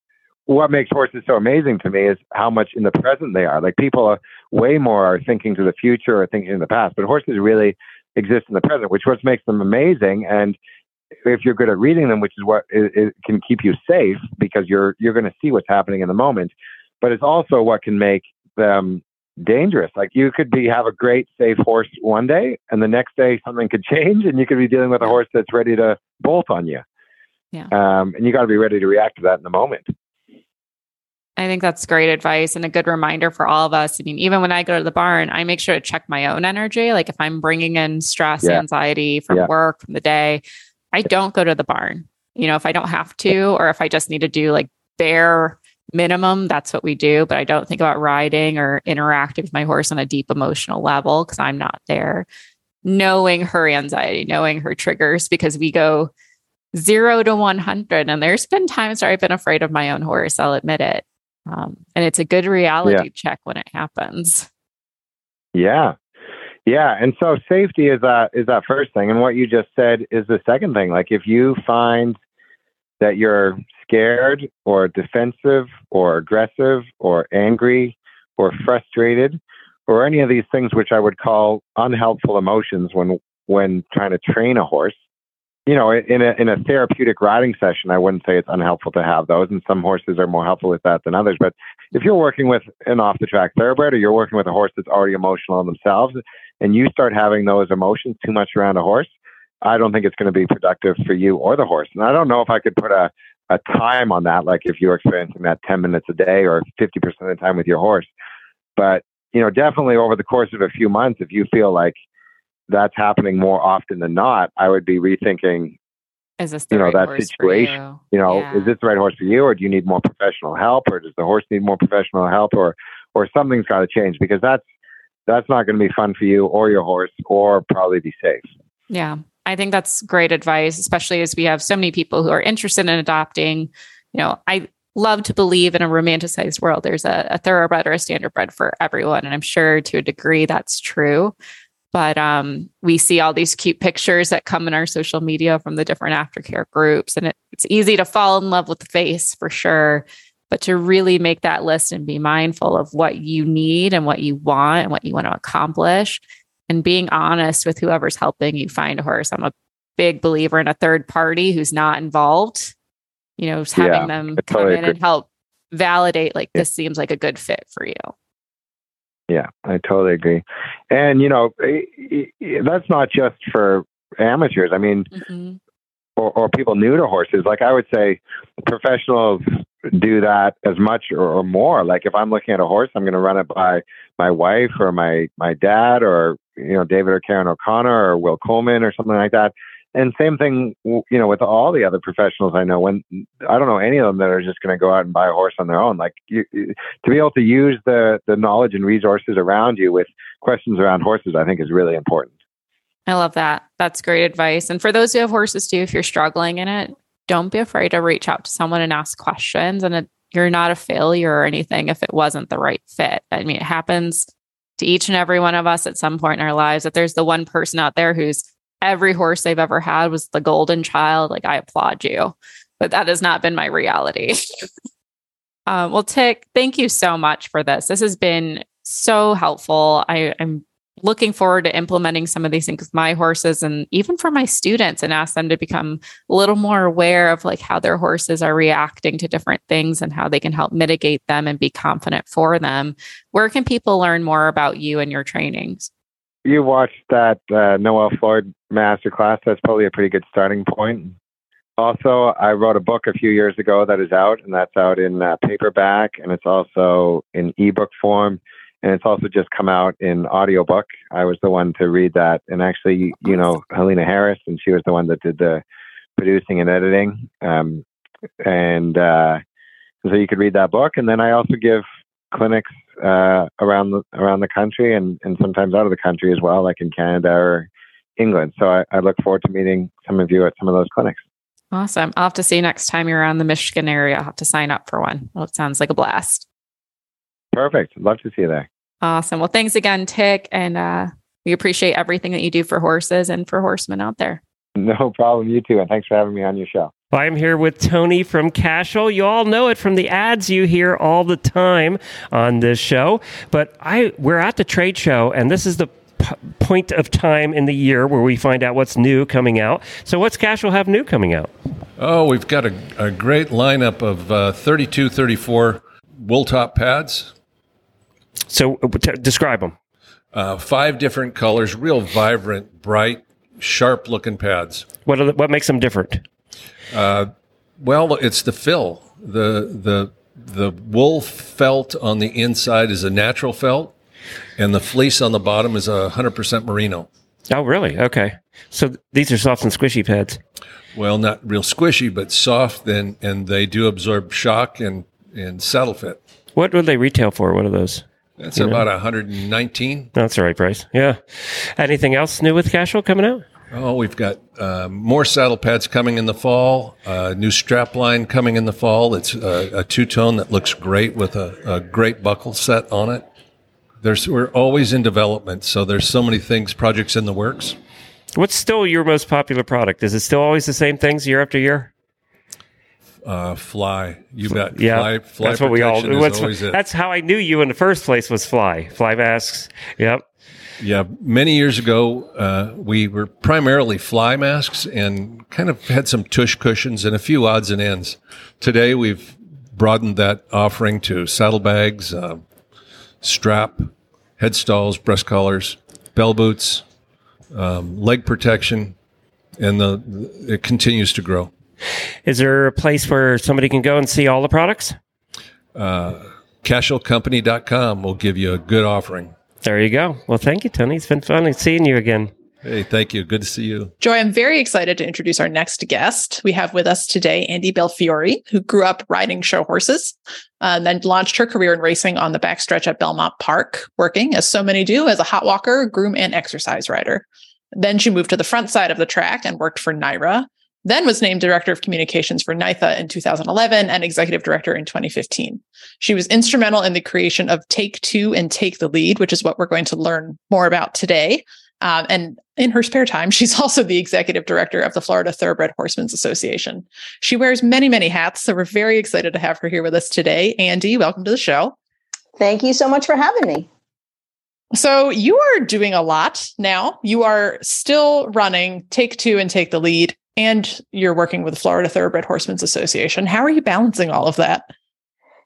What makes horses so amazing to me is how much in the present they are. Like people are way more are thinking to the future or thinking in the past, but horses really exist in the present, which what makes them amazing. And if you're good at reading them, which is what it, it can keep you safe because you're you're going to see what's happening in the moment. But it's also what can make them dangerous. Like you could be have a great safe horse one day, and the next day something could change, and you could be dealing with a horse that's ready to bolt on you. Yeah. Um, and you got to be ready to react to that in the moment. I think that's great advice and a good reminder for all of us. I mean, even when I go to the barn, I make sure to check my own energy. Like if I'm bringing in stress, yeah. anxiety from yeah. work, from the day, I don't go to the barn. You know, if I don't have to, or if I just need to do like bare minimum, that's what we do. But I don't think about riding or interacting with my horse on a deep emotional level because I'm not there. Knowing her anxiety, knowing her triggers, because we go zero to 100. And there's been times where I've been afraid of my own horse, I'll admit it. Um, and it's a good reality yeah. check when it happens. Yeah. Yeah. And so safety is that is that first thing. And what you just said is the second thing. Like if you find that you're scared or defensive or aggressive or angry or frustrated or any of these things which I would call unhelpful emotions when when trying to train a horse, you know, in a in a therapeutic riding session, I wouldn't say it's unhelpful to have those, and some horses are more helpful with that than others. But if you're working with an off the track thoroughbred, or you're working with a horse that's already emotional in themselves, and you start having those emotions too much around a horse, I don't think it's going to be productive for you or the horse. And I don't know if I could put a a time on that, like if you're experiencing that 10 minutes a day or 50% of the time with your horse. But you know, definitely over the course of a few months, if you feel like that's happening more often than not, I would be rethinking. Is this you know right that situation? You? you? know, yeah. is this the right horse for you, or do you need more professional help, or does the horse need more professional help, or or something's got to change because that's that's not going to be fun for you or your horse, or probably be safe. Yeah, I think that's great advice, especially as we have so many people who are interested in adopting. You know, I love to believe in a romanticized world. There's a, a thoroughbred or a standardbred for everyone, and I'm sure to a degree that's true but um, we see all these cute pictures that come in our social media from the different aftercare groups and it, it's easy to fall in love with the face for sure but to really make that list and be mindful of what you need and what you want and what you want to accomplish and being honest with whoever's helping you find a horse i'm a big believer in a third party who's not involved you know having yeah, them come in agree. and help validate like yeah. this seems like a good fit for you yeah, I totally agree. And, you know, eh, eh, eh, that's not just for amateurs. I mean, mm-hmm. or, or people new to horses. Like I would say, professionals do that as much or, or more. Like if I'm looking at a horse, I'm going to run it by my wife or my, my dad or, you know, David or Karen O'Connor or Will Coleman or something like that and same thing, you know, with all the other professionals I know. When I don't know any of them that are just going to go out and buy a horse on their own. Like you, to be able to use the the knowledge and resources around you with questions around horses, I think is really important. I love that. That's great advice. And for those who have horses too, if you're struggling in it, don't be afraid to reach out to someone and ask questions. And it, you're not a failure or anything if it wasn't the right fit. I mean, it happens to each and every one of us at some point in our lives that there's the one person out there who's every horse they've ever had was the golden child, like I applaud you. But that has not been my reality. Uh, well, Tik, thank you so much for this. This has been so helpful. I, am looking forward to implementing some of these things with my horses and even for my students and ask them to become a little more aware of like how their horses are reacting to different things and how they can help mitigate them and be confident for them. Where can people learn more about you and your trainings? You watched that uh, Noelle Floyd masterclass. That's probably a pretty good starting point. Also, I wrote a book a few years ago that is out, and that's out in uh, paperback, and it's also in ebook form and it's also just come out in audiobook. I was the one to read that, and actually, you know, Helena Harris, and she was the one that did the producing and editing. Um, and uh, so you could read that book, and then I also give clinics uh, around the around the country, and and sometimes out of the country as well, like in Canada or England. So I, I look forward to meeting some of you at some of those clinics. Awesome. I'll have to see you next time you're around the Michigan area. I'll have to sign up for one. Well, it sounds like a blast. Perfect. Love to see you there. Awesome. Well, thanks again, Tik. And uh, we appreciate everything that you do for horses and for horsemen out there. No problem. You too. And thanks for having me on your show. I'm here with Tony from Cashel. You all know it from the ads you hear all the time on this show. But I we're at the trade show, and this is the p- point of time in the year where we find out what's new coming out. So, what's Cashel have new coming out? Oh, we've got a, a great lineup of uh, 32, 34 wool top pads. So uh, t- describe them. Uh, five different colors, real vibrant, bright, sharp looking pads. What the, what makes them different? Uh, well, it's the fill. The the the wool felt on the inside is a natural felt, and the fleece on the bottom is a hundred percent merino. Oh, really? Okay. So th- these are soft and squishy pads. Well, not real squishy, but soft, and and they do absorb shock and and saddle fit. What would they retail for? What are those? That's you about know? 119. That's the right price. Yeah. Anything else new with Cashel coming out? Oh, we've got uh, more saddle pads coming in the fall. Uh, new strap line coming in the fall. It's a, a two tone that looks great with a, a, great buckle set on it. There's we're always in development, so there's so many things, projects in the works. What's still your most popular product? Is it still always the same things year after year? Uh, fly. You bet. Yeah, fly, fly that's what we all. that's how I knew you in the first place was fly. Fly masks. Yep. Yeah, many years ago, uh, we were primarily fly masks and kind of had some tush cushions and a few odds and ends. Today, we've broadened that offering to saddlebags, uh, strap, head stalls, breast collars, bell boots, um, leg protection, and the, it continues to grow. Is there a place where somebody can go and see all the products? Uh, CashelCompany.com will give you a good offering. There you go. Well, thank you, Tony. It's been fun seeing you again. Hey, thank you. Good to see you. Joy, I'm very excited to introduce our next guest. We have with us today Andy Belfiore, who grew up riding show horses uh, and then launched her career in racing on the backstretch at Belmont Park, working, as so many do, as a hot walker, groom, and exercise rider. Then she moved to the front side of the track and worked for NYRA, then was named director of communications for NYTHA in 2011 and executive director in 2015. She was instrumental in the creation of Take Two and Take the Lead, which is what we're going to learn more about today. Um, and in her spare time, she's also the executive director of the Florida Thoroughbred Horsemen's Association. She wears many, many hats. So we're very excited to have her here with us today. Andy, welcome to the show. Thank you so much for having me. So you are doing a lot now. You are still running Take Two and Take the Lead and you're working with the Florida Thoroughbred Horsemen's Association. How are you balancing all of that?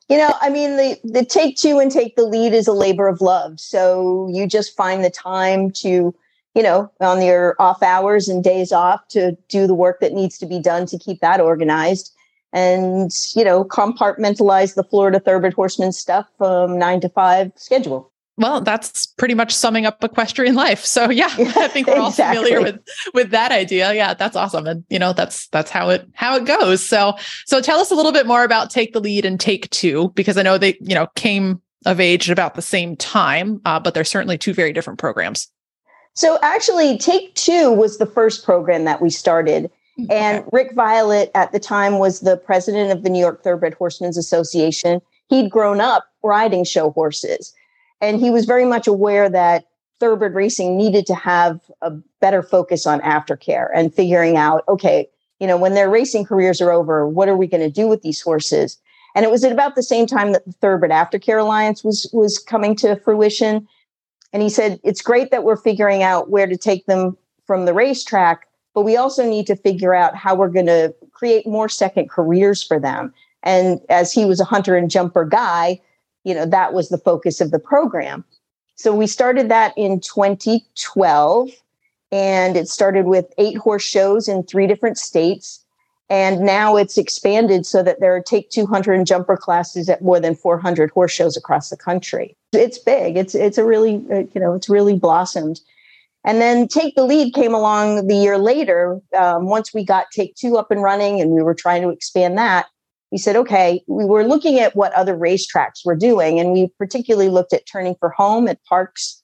You know, I mean, the, the take two and take the lead is a labor of love. So you just find the time to, you know, on your off hours and days off to do the work that needs to be done to keep that organized and, you know, compartmentalize the Florida Thoroughbred Horseman stuff from nine to five schedule. Well, that's pretty much summing up equestrian life. So yeah, I think we're all exactly. familiar with with that idea. Yeah, that's awesome. And you know, that's that's how it how it goes. So so tell us a little bit more about Take the Lead and Take Two, because I know they, you know, came of age at about the same time, uh, but they're certainly two very different programs. So actually, Take Two was the first program that we started. Mm, and Rick Violette at the time was the president of the New York Thoroughbred Horsemen's Association. He'd grown up riding show horses. And he was very much aware that thoroughbred racing needed to have a better focus on aftercare and figuring out, okay, you know, when their racing careers are over, what are we going to do with these horses? And it was at about the same time that the Thoroughbred Aftercare Alliance was was coming to fruition. And he said, it's great that we're figuring out where to take them from the racetrack, but we also need to figure out how we're going to create more second careers for them. And as he was a hunter and jumper guy, you know, that was the focus of the program. So we started that in 2012 and it started with eight horse shows in three different states. And now it's expanded so that there are take Two hunter and jumper classes at more than 400 horse shows across the country. It's big. It's it's a really uh, you know it's really blossomed. And then Take the Lead came along the year later. Um, once we got Take Two up and running, and we were trying to expand that, we said, okay, we were looking at what other racetracks were doing, and we particularly looked at Turning for Home at Parx.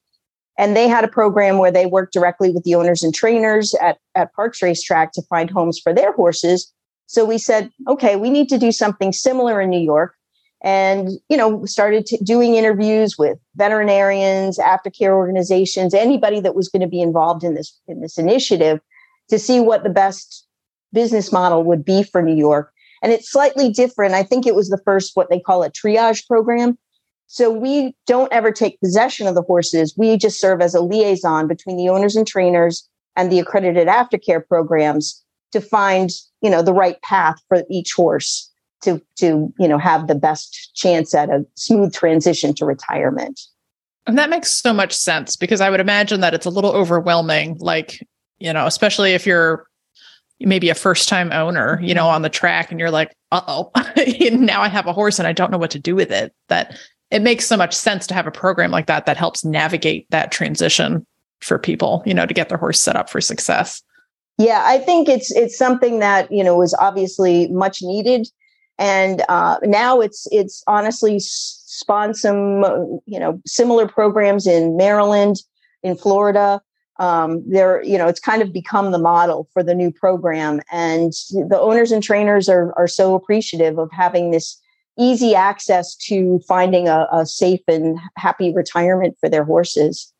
and they had a program where they worked directly with the owners and trainers at, at Parx Racetrack to find homes for their horses. So we said, okay, we need to do something similar in New York. And, you know, started t- doing interviews with veterinarians, aftercare organizations, anybody that was going to be involved in this, in this initiative to see what the best business model would be for New York. And it's slightly different. I think it was the first, what they call a triage program, so we don't ever take possession of the horses. We just serve as a liaison between the owners and trainers and the accredited aftercare programs to find, you know, the right path for each horse to to, you know, have the best chance at a smooth transition to retirement. And that makes so much sense because I would imagine that it's a little overwhelming like, you know, especially if you're maybe a first time owner, you know, on the track and you're like, uh-oh, now I have a horse and I don't know what to do with it. That it makes so much sense to have a program like that that helps navigate that transition for people, you know, to get their horse set up for success. Yeah, I think it's it's something that you know was obviously much needed, and uh, now it's it's honestly spawned some you know similar programs in Maryland, in Florida. Um, there, you know, it's kind of become the model for the new program, and the owners and trainers are are so appreciative of having this easy access to finding a, a safe and happy retirement for their horses.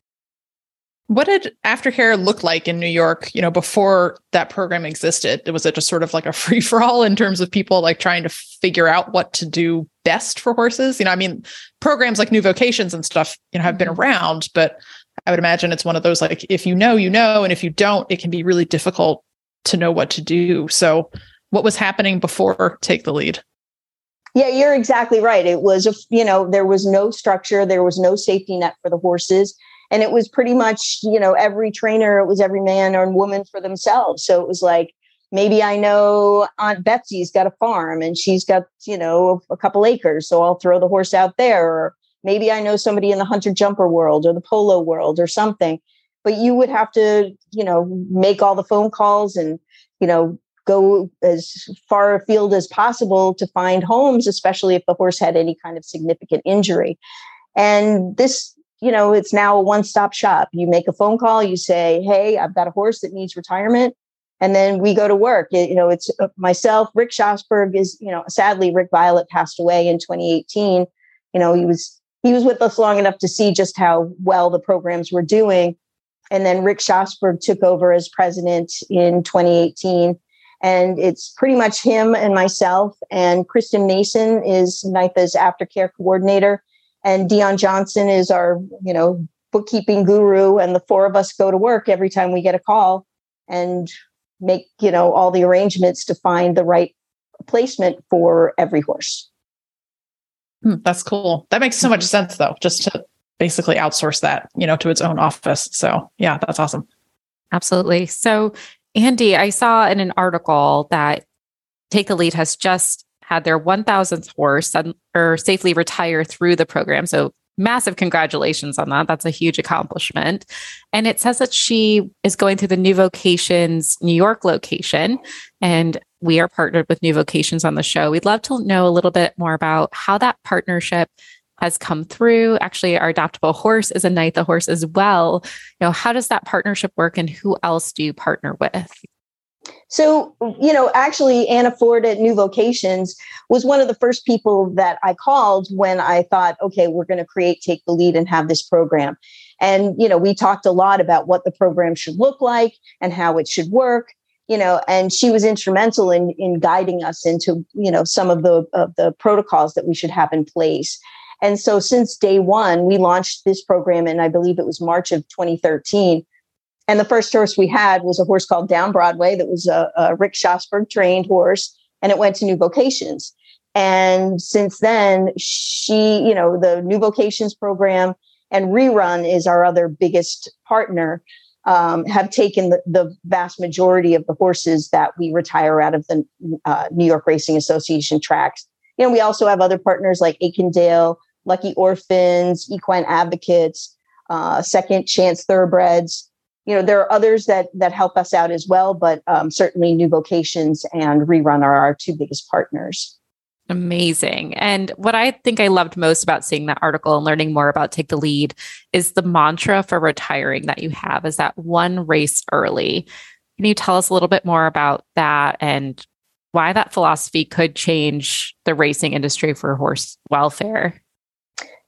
What did aftercare look like in New York, you know, before that program existed? Was it just sort of like a free for all in terms of people like trying to figure out what to do best for horses? You know, I mean, programs like New Vocations and stuff, you know, have been mm-hmm. around, but I would imagine it's one of those like if you know, you know, and if you don't, it can be really difficult to know what to do. So, what was happening before Take the Lead? Yeah, you're exactly right. It was a, you know, there was no structure, there was no safety net for the horses. And it was pretty much, you know, every trainer, it was every man or woman for themselves. So it was like, maybe I know Aunt Betsy's got a farm and she's got, you know, a couple acres. So I'll throw the horse out there. Or maybe I know somebody in the hunter jumper world or the polo world or something. But you would have to, you know, make all the phone calls and, you know, go as far afield as possible to find homes, especially if the horse had any kind of significant injury. And this, you know, it's now a one stop shop. You make a phone call, you say, Hey, I've got a horse that needs retirement. And then we go to work. You know, it's uh, myself, Rick Schosberg is, you know, sadly, Rick Violette passed away in 2018. You know, he was, he was with us long enough to see just how well the programs were doing. And then Rick Schosberg took over as president in 2018 and it's pretty much him and myself. And Kristen Mason is NYTHA's aftercare coordinator, and Dion Johnson is our, you know, bookkeeping guru. And the four of us go to work every time we get a call and make, you know, all the arrangements to find the right placement for every horse. Hmm, that's cool. That makes so much sense, though, just to basically outsource that, you know, to its own office. So, yeah, that's awesome. Absolutely. So, Andy, I saw in an article that Take the Lead has just had their 1000th horse or safely retire through the program. So massive congratulations on that. That's a huge accomplishment. And it says that she is going through the New Vocations New York location. And we are partnered with New Vocations on the show. We'd love to know a little bit more about how that partnership has come through. Actually, our adoptable horse is a NYTHA horse as well. You know, how does that partnership work and who else do you partner with? So, you know, actually, Anna Ford at New Vocations was one of the first people that I called when I thought, okay, we're going to create Take the Lead and have this program. And, you know, we talked a lot about what the program should look like and how it should work. You know, and she was instrumental in in guiding us into, you know, some of the of the protocols that we should have in place. And so since day one, we launched this program and I believe it was March of 2013. And the first horse we had was a horse called Down Broadway that was a, a Rick Schosberg trained horse, and it went to New Vocations. And since then, she, you know, the New Vocations program and Rerun is our other biggest partner, um, have taken the, the, vast majority of the horses that we retire out of the uh, New York Racing Association tracks. You know, we also have other partners like Akindale, Lucky Orphans, Equine Advocates, uh, Second Chance Thoroughbreds. You know, there are others that that help us out as well, but um, certainly New Vocations and Rerun are our two biggest partners. Amazing. And what I think I loved most about seeing that article and learning more about Take the Lead is the mantra for retiring that you have is that one race early. Can you tell us a little bit more about that and why that philosophy could change the racing industry for horse welfare?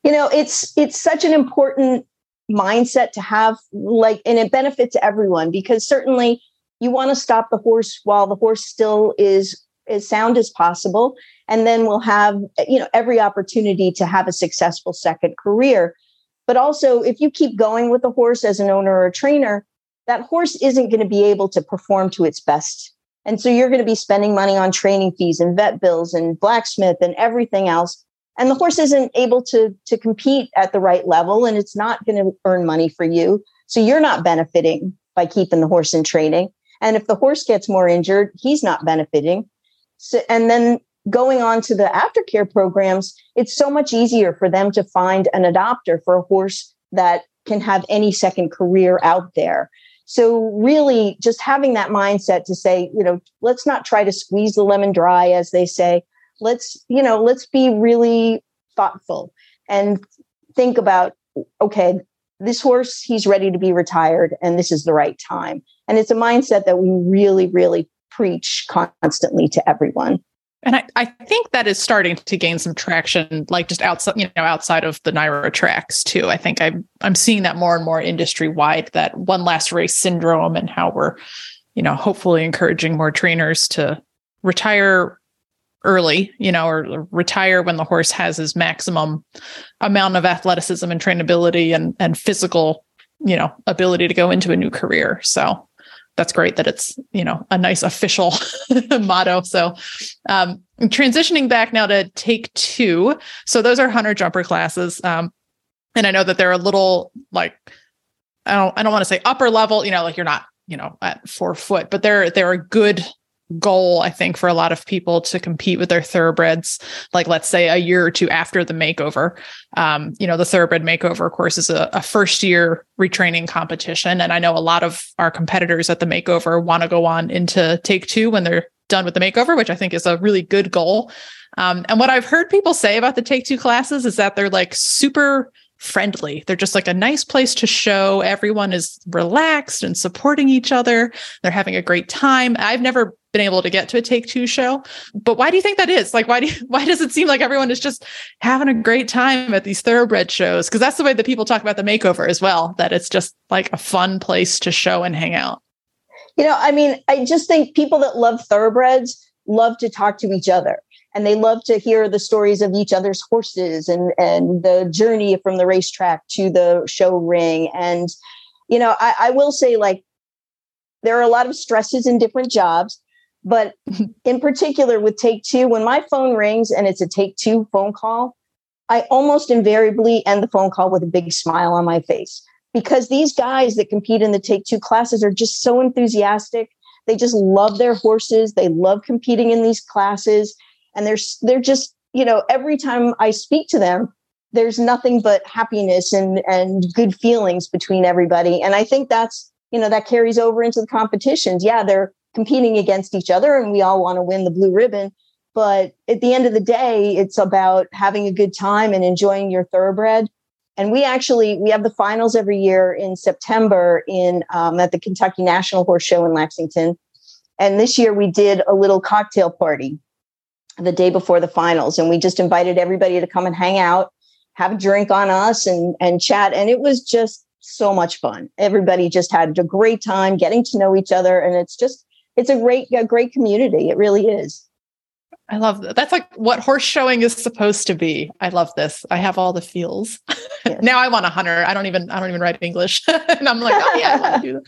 You know, it's it's such an important mindset to have like and it benefits everyone because certainly you want to stop the horse while the horse still is as sound as possible. And then we'll have you know every opportunity to have a successful second career. But also if you keep going with the horse as an owner or a trainer that horse isn't going to be able to perform to its best. And so you're going to be spending money on training fees and vet bills and blacksmith and everything else. And the horse isn't able to to compete at the right level and it's not going to earn money for you. So you're not benefiting by keeping the horse in training. And if the horse gets more injured he's not benefiting so, and then going on to the aftercare programs, it's so much easier for them to find an adopter for a horse that can have any second career out there. So really just having that mindset to say, you know, let's not try to squeeze the lemon dry as they say. Let's, you know, let's be really thoughtful and think about okay, this horse he's ready to be retired and this is the right time. And it's a mindset that we really really preach constantly to everyone. And I, I think that is starting to gain some traction, like just outside, you know, outside of the NYRA tracks too. I think I'm I'm seeing that more and more industry wide, that one last race syndrome and how we're, you know, hopefully encouraging more trainers to retire early, you know, or retire when the horse has his maximum amount of athleticism and trainability and and physical, you know, ability to go into a new career. So that's great that it's you know a nice official motto. So um, transitioning back now to take two. So those are hunter jumper classes. Um, and i know that they're a little like i don't i don't want to say upper level you know like you're not you know at four foot but they're they're a good goal i think for a lot of people to compete with their thoroughbreds like let's say a year or two after the makeover um, you know the thoroughbred makeover of course is a, a, first year retraining competition and i know a lot of our competitors at the makeover want to go on into take two when they're done with the makeover which i think is a really good goal um, and what i've heard people say about the take two classes is that they're like super friendly. They're just like a nice place to show. Everyone is relaxed and supporting each other. They're having a great time. I've never been able to get to a take two show. But why do you think that is? Like, why do you, why does it seem like everyone is just having a great time at these thoroughbred shows? Because that's the way that people talk about the makeover as well. That it's just like a fun place to show and hang out. You know, I mean, I just think people that love thoroughbreds love to talk to each other and they love to hear the stories of each other's horses and and the journey from the racetrack to the show ring and you know I, I will say like there are a lot of stresses in different jobs but in particular with take two when my phone rings and it's a take two phone call i almost invariably end the phone call with a big smile on my face because these guys that compete in the take two classes are just so enthusiastic. They just love their horses. They love competing in these classes. And they're they're just you know every time i speak to them there's nothing but happiness and and good feelings between everybody. And i think that's you know that carries over into the competitions. Yeah they're competing against each other and we all want to win the blue ribbon. But at the end of the day it's about having a good time and enjoying your thoroughbred. And we actually we have the finals every year in september in um, at the kentucky national horse show in lexington. And this year we did a little cocktail party the day before the finals. And we just invited everybody to come and hang out have a drink on us and and chat. And it was just so much fun. Everybody just had a great time getting to know each other. And it's just it's a great a great community. It really is. I love that. That's like what horse showing is supposed to be. I love this. I have all the feels. Yes. now I want a hunter. I don't even I don't even write English, and I'm like, oh yeah, I want to do that.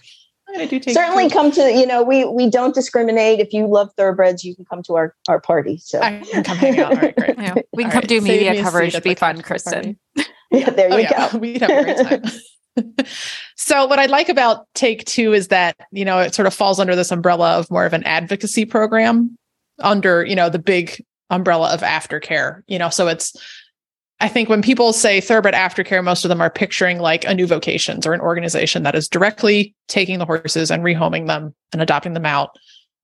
Certainly come to you know we we don't discriminate. If you love thoroughbreds, you can come to our our party. So I can come hang out. All right, great. Yeah, we can All come right. do media coverage. Be fun, Kristen. yeah, there oh, you oh, yeah. go. We'd have a great time. So what I like about Take Two is that you know it sort of falls under this umbrella of more of an advocacy program under you know the big umbrella of aftercare. You know, so it's I think when people say thoroughbred aftercare, most of them are picturing like a new vocations or an organization that is directly taking the horses and rehoming them and adopting them out.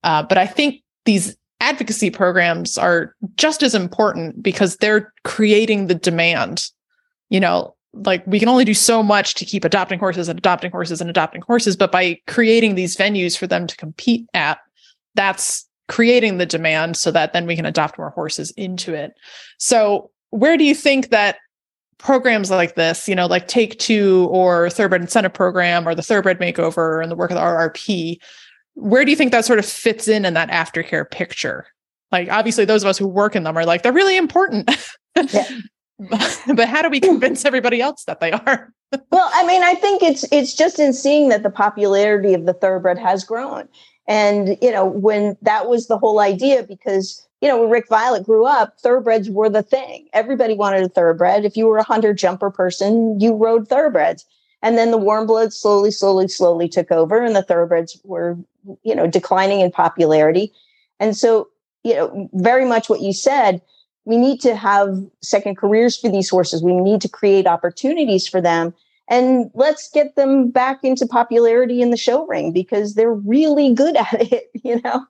Uh, but I think these advocacy programs are just as important because they're creating the demand. You know, like we can only do so much to keep adopting horses and adopting horses and adopting horses, but by creating these venues for them to compete at, that's creating the demand so that then we can adopt more horses into it. So where do you think that programs like this, you know, like Take Two or Thoroughbred Incentive Program or the Thoroughbred Makeover and the work of the RRP, where do you think that sort of fits in in that aftercare picture? Like, obviously, those of us who work in them are like, they're really important. Yeah. but how do we convince everybody else that they are? well, I mean, I think it's it's just in seeing that the popularity of the thoroughbred has grown. And, you know, when that was the whole idea, because you know, when Rick Violette grew up, thoroughbreds were the thing. Everybody wanted a thoroughbred. If you were a hunter jumper person, you rode thoroughbreds. And then the warmbloods slowly, slowly, slowly took over, and the thoroughbreds were, you know, declining in popularity. And so, you know, very much what you said, we need to have second careers for these horses. We need to create opportunities for them. And let's get them back into popularity in the show ring because they're really good at it, you know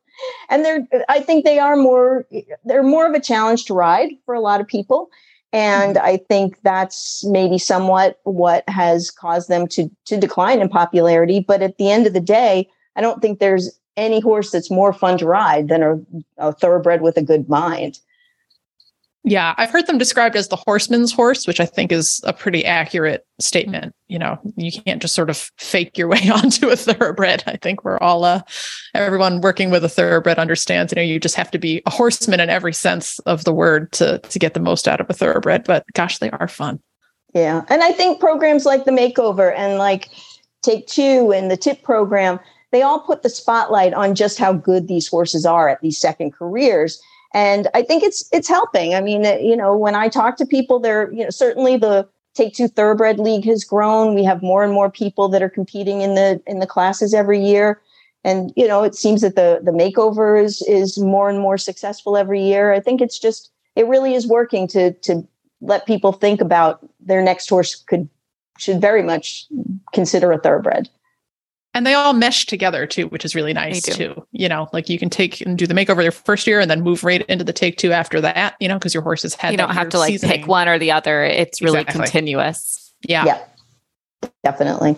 and they're i think they are more they're more of a challenge to ride for a lot of people and mm-hmm. i think that's maybe somewhat what has caused them to to decline in popularity but at the end of the day i don't think there's any horse that's more fun to ride than a, a thoroughbred with a good mind yeah, I've heard them described as the horseman's horse, which I think is a pretty accurate statement. You know, you can't just sort of fake your way onto a thoroughbred. I think we're all, uh, everyone working with a thoroughbred understands, you know, you just have to be a horseman in every sense of the word to, to get the most out of a thoroughbred. But gosh, they are fun. Yeah. And I think programs like the makeover and like Take Two and the tip program, they all put the spotlight on just how good these horses are at these second careers and I think it's it's helping. I mean, you know, when I talk to people, they're you know certainly the Take Two Thoroughbred League has grown. We have more and more people that are competing in the in the classes every year, and you know, it seems that the the makeover is is more and more successful every year. I think it's just it really is working to to let people think about their next horse could should very much consider a thoroughbred and they all mesh together too which is really nice too you know like you can take and do the makeover their first year and then move right into the take two after that you know because your horse has had you don't have to like seasoning. pick one or the other. It's really exactly. continuous. Yeah. Yeah. Definitely.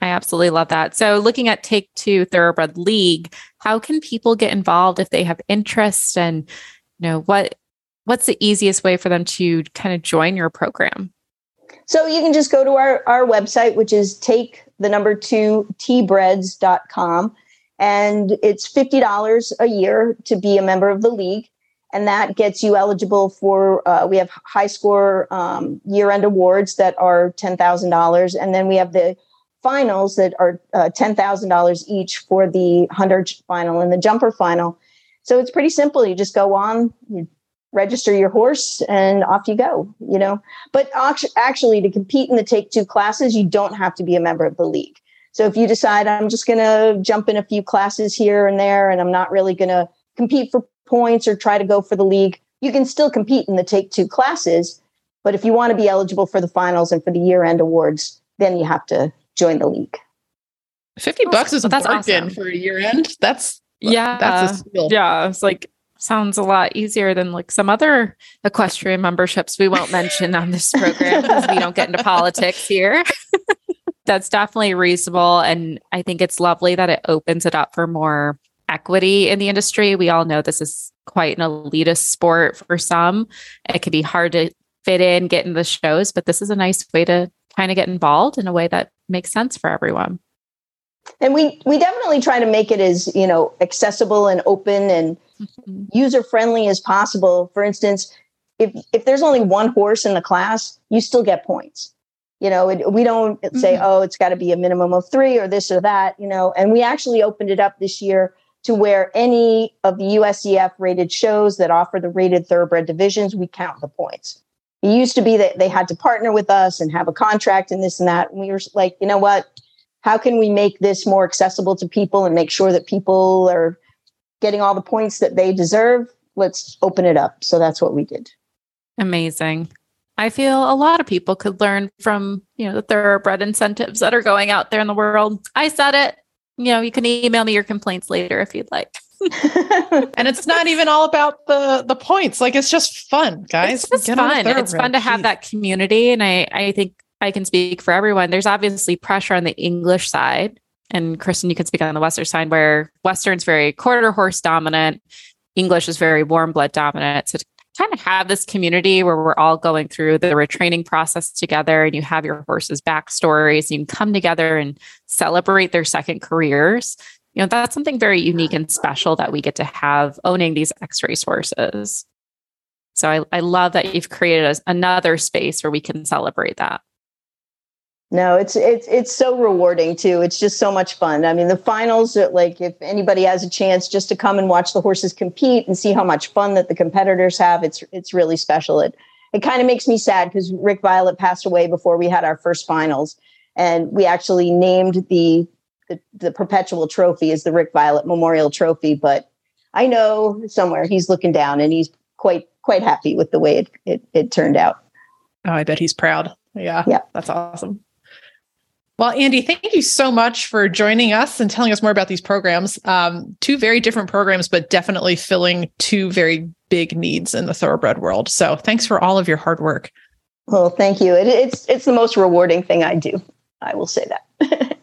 I absolutely love that. So looking at take two thoroughbred league how can people get involved if they have interest and you know what what's the easiest way for them to kind of join your program? So you can just go to our, our website, which is take the number two tbreads.com. And it's $50 a year to be a member of the league. And that gets you eligible for, uh, we have high score um, year end awards that are $10,000. And then we have the finals that are uh, $10,000 each for the hunter final and the jumper final. So it's pretty simple. You just go on, you register your horse and off you go you know? But actually to compete in the take two classes you don't have to be a member of the league. So if you decide i'm just going to jump in a few classes here and there and i'm not really going to compete for points or try to go for the league you can still compete in the take two classes. But if you want to be eligible for the finals and for the year end awards then you have to join the league. 50 bucks is a that's bargain awesome. for a year end that's yeah. that's a steal. yeah it's like sounds a lot easier than like some other equestrian memberships we won't mention on this program because we don't get into politics here. That's definitely reasonable. And I think it's lovely that it opens it up for more equity in the industry. We all know this is quite an elitist sport for some. It can be hard to fit in, get in the shows, but this is a nice way to kind of get involved in a way that makes sense for everyone. and we we definitely try to make it as you know accessible and open and mm-hmm. user friendly as possible for instance if if there's only one horse in the class you still get points you know it, we don't say mm-hmm. oh it's got to be a minimum of three or this or that you know and we actually opened it up this year to where any of the USEF rated shows that offer the rated thoroughbred divisions we count the points it used to be that they had to partner with us and have a contract and this and that and we were like you know what how can we make this more accessible to people and make sure that people are getting all the points that they deserve let's open it up. So that's what we did. Amazing. I feel a lot of people could learn from you know the thoroughbred incentives that are going out there in the world. I said it. You know you can email me your complaints later if you'd like. And it's not even all about the the points. Like it's just fun guys. It's just fun. it's fun to have that community and i i think I can speak for everyone. There's obviously pressure on the English side. And Kristen, you can speak on the Western side where Western's very quarter horse dominant, English is very warm blood dominant. So to kind of have this community where we're all going through the retraining process together and you have your horses' backstories, you can come together and celebrate their second careers. You know, that's something very unique and special that we get to have owning these X race horses. So I, I love that you've created another space where we can celebrate that. No, it's it's it's so rewarding too. It's just so much fun. I mean, the finals uh, like if anybody has a chance just to come and watch the horses compete and see how much fun that the competitors have, it's it's really special. It it kind of makes me sad because Rick Violette passed away before we had our first finals, and we actually named the, the the perpetual trophy as the Rick Violette Memorial Trophy. But I know somewhere he's looking down and he's quite quite happy with the way it it, it turned out. Oh, I bet he's proud. Yeah, yeah, that's awesome. Well, Andy, thank you so much for joining us and telling us more about these programs. Um, two very different programs, but definitely filling two very big needs in the thoroughbred world. So, thanks for all of your hard work. Well, thank you. It, it's it's the most rewarding thing I do. I will say that.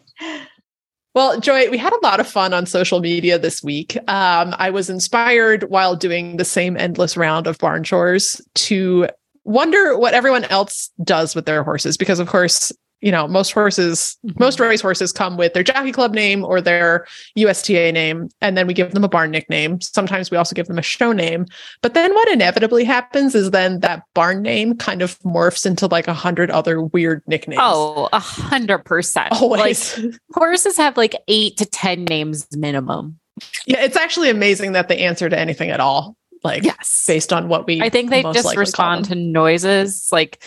Well, Joy, we had a lot of fun on social media this week. Um, I was inspired while doing the same endless round of barn chores to wonder what everyone else does with their horses because of course you know, most horses, mm-hmm. most race horses come with their jockey club name or their USTA name, and then we give them a barn nickname. Sometimes we also give them a show name. But then what inevitably happens is then that barn name kind of morphs into like a hundred other weird nicknames. Oh, a hundred percent. Always. Like, horses have like eight to 10 names minimum. Yeah, it's actually amazing that they answer to anything at all. Like, yes, based on what we I think they just respond to noises. Like,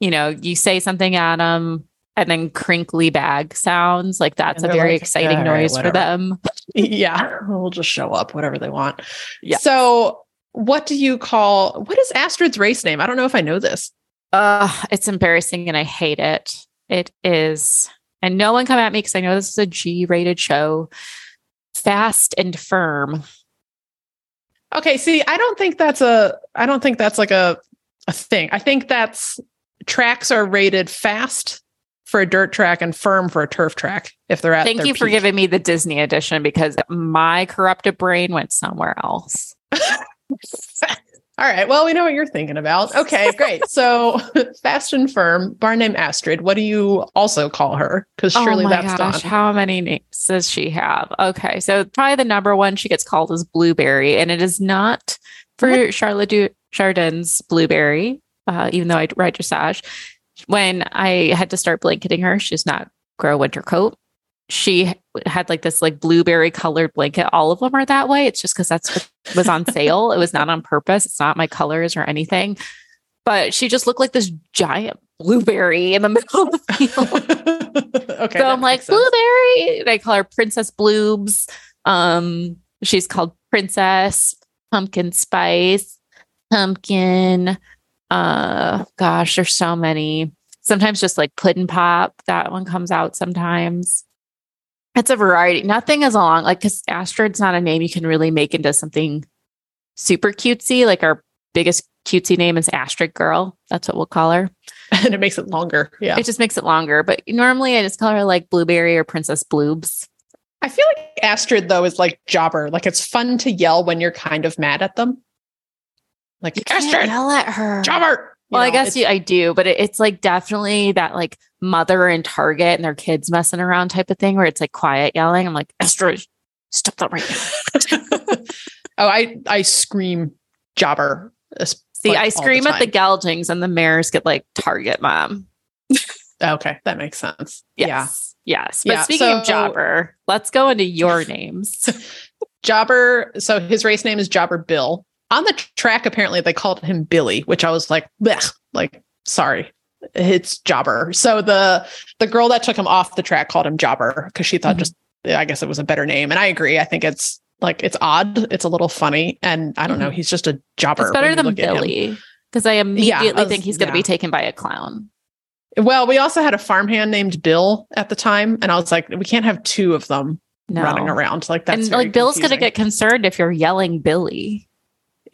you know, you say something at them, and then crinkly bag sounds like that's a very like, exciting yeah, noise right, for them. yeah, we'll just show up whatever they want. Yeah. So, what do you call what is Astrid's race name? I don't know if I know this. Uh, it's embarrassing and I hate it. It is. And no one come at me because I know this is a G-rated show. Fast and firm. Okay, see, I don't think that's a I don't think that's like a a thing. I think that's tracks are rated fast for a dirt track and firm for a turf track if they're at Thank you peak. for giving me the Disney edition because my corrupted brain went somewhere else. All right. Well, we know what you're thinking about. Okay, great. so fast and firm, barn name Astrid. What do you also call her? Because oh surely oh that's gosh, gone. How many names does she have? Okay. So probably the number one she gets called is Blueberry, and it is not for what? Charlotte du- Chardon's Blueberry, uh, even though I ride dressage when I had to start blanketing her, she's not grow a winter coat. She had like this like blueberry colored blanket. All of them are that way. It's just because that's what was on sale. it was not on purpose. It's not my colors or anything. But she just looked like this giant blueberry in the middle of the field. okay. So I'm like, blueberry. And I call her Princess Bloobs. Um, she's called Princess, Pumpkin Spice, Pumpkin, uh, gosh, there's so many. Sometimes just like pudding pop, that one comes out sometimes. It's a variety. Nothing is long, like because Astrid's not a name you can really make into something super cutesy. Like our biggest cutesy name is Astrid Girl. That's what we'll call her. And it makes it longer. Yeah. It just makes it longer. But normally I just call her like Blueberry or Princess Bloobs. I feel like Astrid though is like jobber. Like it's fun to yell when you're kind of mad at them. Like you can't yell at her. Jobber. well, know, I guess you, I do, but it, it's like definitely that like mother and target and their kids messing around type of thing where it's like quiet yelling. I'm like, Esther, stop that right now. oh, I I scream jobber. See, I scream the at the geldings and the mares get like target mom. Oh, okay, that makes sense. Yes. Yeah. Yes. But yeah, speaking so, of jobber, let's go into your names. jobber, so his race name is Jobber Bill. On the track, apparently they called him Billy, which I was like, like, sorry, it's Jobber. So the the girl that took him off the track called him Jobber because she thought mm-hmm. just I guess it was a better name. And I agree. I think it's like it's odd. It's a little funny. And I don't know. Mm-hmm. He's just a jobber. It's better than Billy. Because I immediately yeah, think he's gonna yeah. be taken by a clown. Well, we also had a farmhand named Bill at the time, and I was like, we can't have two of them no. running around like that. And like Bill's gonna get concerned if you're yelling Billy.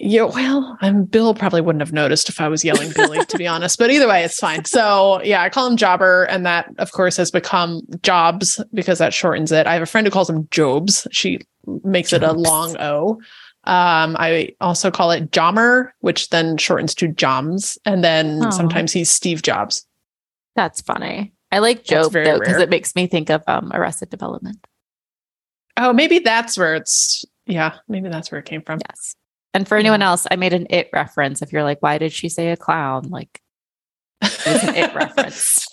Yeah, well, I'm Bill probably wouldn't have noticed if I was yelling Billy, to be honest. But either way, it's fine. So yeah, I call him Jobber, and that of course has become Jobs because that shortens it. I have a friend who calls him Jobs. She makes Jobs. it a long O. Um, I also call it Jommer, which then shortens to Joms, and then oh. sometimes he's Steve Jobs. That's funny. I like Job though because it makes me think of um, Arrested Development. Oh, maybe that's where it's. Yeah, maybe that's where it came from. Yes. And for anyone else, I made an it reference. If you're like, why did she say a clown? Like, it's an it reference.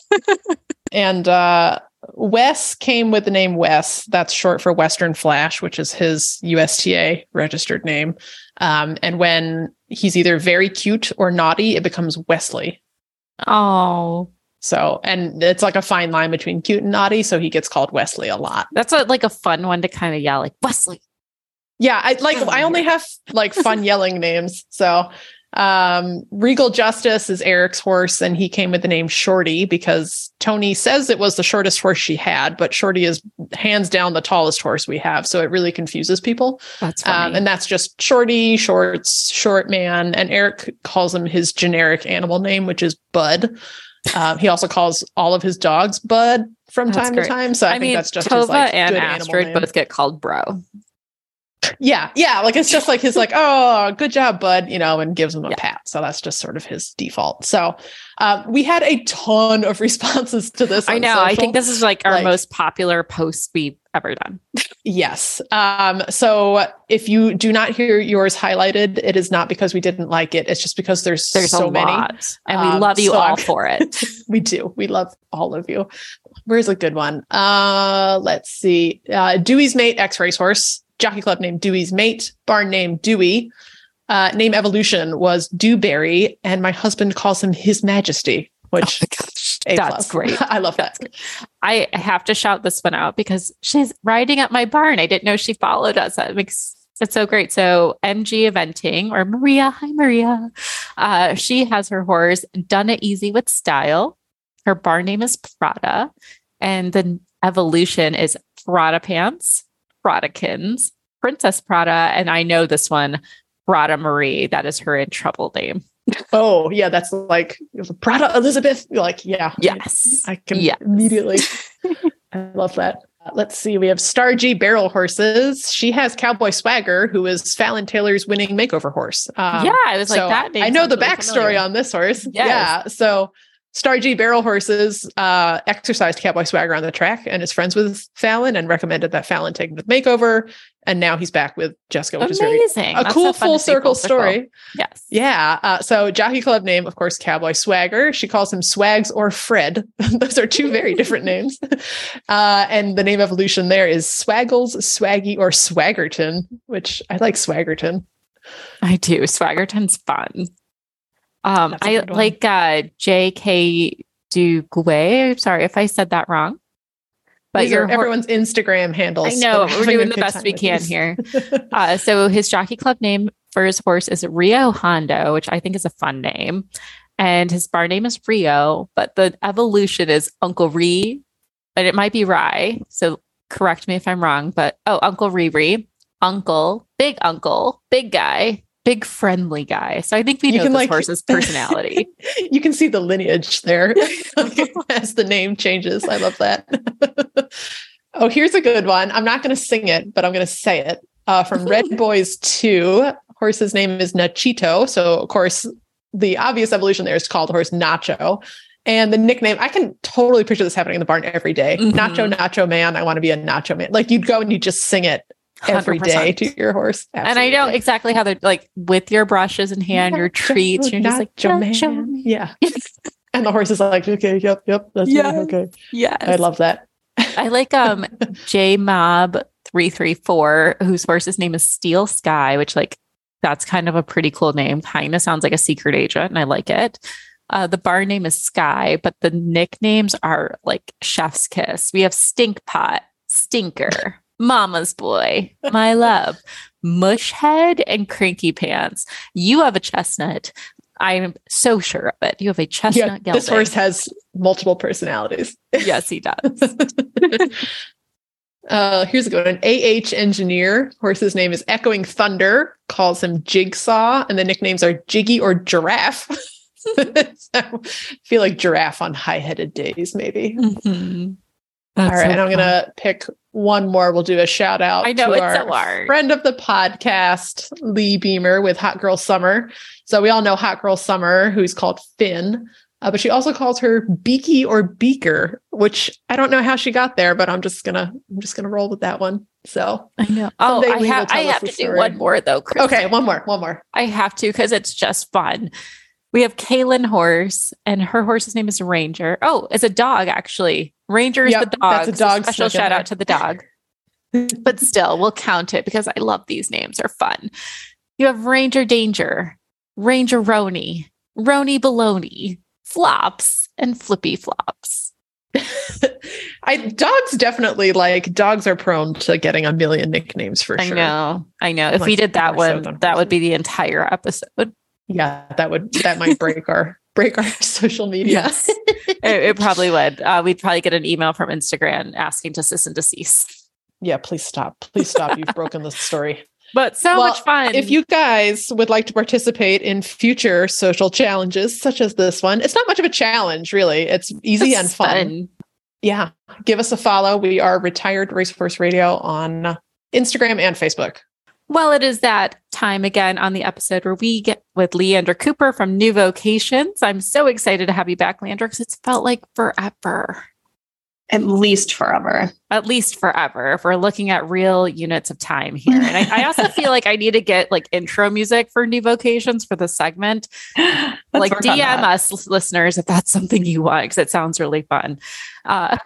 and uh, Wes came with the name Wes. That's short for Western Flash, which is his USTA registered name. Um, and when he's either very cute or naughty, it becomes Wesley. Oh. So, and it's like a fine line between cute and naughty. So he gets called Wesley a lot. That's a, like a fun one to kind of yell, like Wesley. Yeah, I like I only have like fun yelling names. So um Regal Justice is Eric's horse, and he came with the name Shorty because Tony says it was the shortest horse she had, but Shorty is hands down the tallest horse we have. So it really confuses people. That's. Um, and that's just Shorty, shorts, short man. And Eric calls him his generic animal name, which is Bud. Um, he also calls all of his dogs Bud from that's time great. to time. So I, I think mean, that's just Tova his, like, and Astrid both get called Bro. Yeah, yeah. Like it's just like he's like, oh, good job, bud, you know, and gives him a yeah. pat. So that's just sort of his default. So um, we had a ton of responses to this. I know. Social. I think this is like our like, most popular post we've ever done. yes. Um, so if you do not hear yours highlighted, it is not because we didn't like it. It's just because there's, there's so many. And we um, love you so all for it. we do. We love all of you. Where's a good one? Uh, let's see. Uh, Dewey's mate, ex racehorse jockey club named Dewey's Mate, barn named Dewey. Uh, name evolution was Dewberry, and my husband calls him His Majesty, which oh that's great. I love that. I have to shout this one out because she's riding at my barn. I didn't know she followed us. That makes it's so great. So MG Eventing or Maria, hi Maria. Uh, she has her horse done it easy with style. Her barn name is Prada, and the evolution is Prada pants Pradakins, Princess Prada, and I know this one, Prada Marie. That is her in trouble name. Oh yeah, that's like Prada Elizabeth. You're like, yeah, yes, I can yes. immediately. I love that. Uh, let's see. We have Stargy Barrel Horses. She has Cowboy Swagger, who is Fallon Taylor's winning makeover horse. Um, yeah, I was so like that. I know the backstory familiar. on this horse. Yes. Yeah, so Star G Barrel Horses uh, exercised Cowboy Swagger on the track and is friends with Fallon and recommended that Fallon take the makeover. And now he's back with Jessica, which Amazing. is very a That's cool full circle story. Yes. Yeah. Uh, so Jockey Club name, of course, Cowboy Swagger. She calls him Swags or Fred. Those are two very different names. Uh, and the name evolution there is Swaggles, Swaggy, or Swaggerton, which I like Swaggerton. I do. Swaggerton's fun. Um, I like uh, J.K. Duguay. Sorry if I said that wrong. But your everyone's Instagram handles. I know we're doing the best we can here. uh, so his jockey club name for his horse is Rio Hondo, which I think is a fun name, and his bar name is Rio. But the evolution is Uncle Ree, and it might be Rye. So correct me if I'm wrong. But oh, Uncle Riri, Uncle, Big Uncle, Big Guy, big friendly guy. So I think we know you can, this like, horse's personality. you can see the lineage there as the name changes. I love that. oh, here's a good one. I'm not going to sing it, but I'm going to say it. Uh, from Red Boys 2, horse's name is Nachito. So, of course, the obvious evolution there is called horse Nacho. And the nickname, I can totally picture this happening in the barn every day. Mm-hmm. Nacho, Nacho Man. I want to be a Nacho Man. Like you'd go and you just sing it every 100%. day to your horse. Absolutely. And I know exactly how they're like with your brushes in hand, your treats. You're just like, Man. Yeah. and the horse is like, okay, yep, yep, that's yeah. okay. Yeah. I love that. I like um J Mob 334, whose horse's name is Steel Sky, which like that's kind of a pretty cool name. Kind of sounds like a secret agent, and I like it. Uh, the bar name is Sky, but the nicknames are like Chef's Kiss. We have Stink Pot, Stinker, Mama's Boy, My Love, Mushhead, and Cranky Pants. You have a chestnut. I'm so sure of it. You have a chestnut. Yeah, this horse has multiple personalities. yes, he does. uh, here's a good one. AH engineer. Horse's name is Echoing Thunder. Calls him Jigsaw, and the nicknames are Jiggy or Giraffe. so feel like giraffe on high-headed days, maybe. Mm-hmm. All right, so and I'm gonna pick one more. We'll do a shout out I know, to our so friend of the podcast, Lee Beamer with Hot Girl Summer. So we all know Hot Girl Summer, who's called Finn, uh, but she also calls her Beaky or Beaker, which I don't know how she got there, but I'm just gonna I'm just gonna roll with that one. So I know. Oh, I, ha- I have to do one more though. Okay, one more, one more. I have to because it's just fun. We have Kaylin Horse, and her horse's name is Ranger. Oh, it's a dog, actually. Ranger is yep, the dog. That's a dog. So special shout out to the dog. but still, we'll count it because I love these names. They're fun. You have Ranger Danger, Ranger Roni, Roni Baloney, Flops, and Flippy Flops. I dogs definitely like dogs are prone to getting a million nicknames for sure. I know. I know. If like, we did that one, that would be the entire episode yeah that would that might break our break our social media. Yes. It, it, probably would. Uh, we'd probably get an email from instagram asking to cease and desist. Yeah please stop. Please stop. You've broken the story. But so well, much fun. if you guys would like to participate in future social challenges such as this one it's not much of a challenge really. It's easy and fun. fun. Yeah. Give us a follow. We are retired racehorse radio on instagram and facebook well, it is that time again on the episode where we get with Leandra Cooper from New Vocations. I'm so excited to have you back, Leandra, because it's felt like forever. At least forever. At least forever. If we're looking at real units of time here. And I, I also feel like I need to get like intro music for New Vocations for the segment. like DM us listeners if that's something you want, because it sounds really fun. Uh,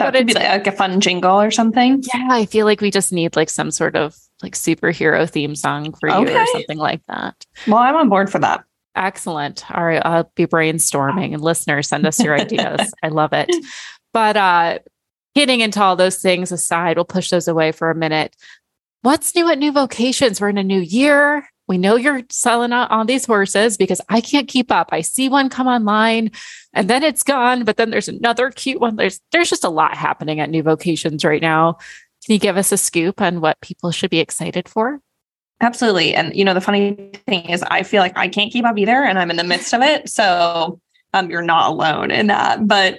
that would be like a fun jingle or something. Yeah, I feel like we just need like some sort of like superhero theme song for okay. you or something like that. Well, I'm on board for that. Excellent. All right, I'll be brainstorming and listeners send us your ideas. I love it. But uh getting into all those things aside, we'll push those away for a minute. What's new at New Vocations? We're in a new year. We know you're selling out on these horses because I can't keep up. I see one come online and then it's gone, but then there's another cute one. There's there's just a lot happening at New Vocations right now. Can you give us a scoop on what people should be excited for? Absolutely. And you know, the funny thing is I feel like I can't keep up either and I'm in the midst of it. So um, you're not alone in that. But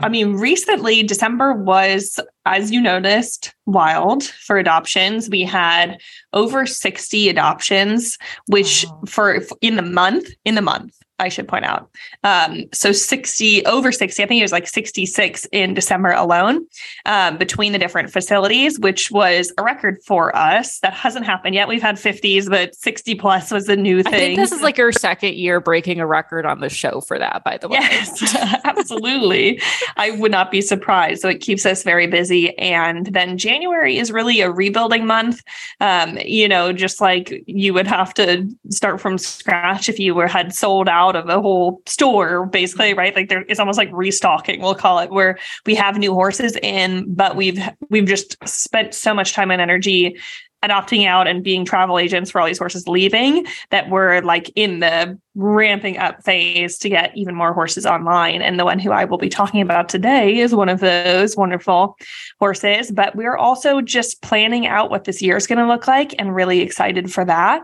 I mean, recently, December was, as you noticed, wild for adoptions. We had over 60 adoptions, which wow. for in the month, in the month, I should point out. Um, so 60, over 60, I think it was like 66 in December alone um, between the different facilities, which was a record for us. That hasn't happened yet. We've had 50s, but 60 plus was a new thing. I think this is like your second year breaking a record on the show for that, by the way. Yes, absolutely. I would not be surprised. So it keeps us very busy. And then January is really a rebuilding month. Um, you know, just like you would have to start from scratch if you were had sold out out of a whole store, basically, right? Like there, it's almost like restocking, we'll call it, where we have new horses in, but we've we've just spent so much time and energy adopting out and being travel agents for all these horses leaving that we're like in the ramping up phase to get even more horses online. And the one who I will be talking about today is one of those wonderful horses. But we're also just planning out what this year is going to look like and really excited for that.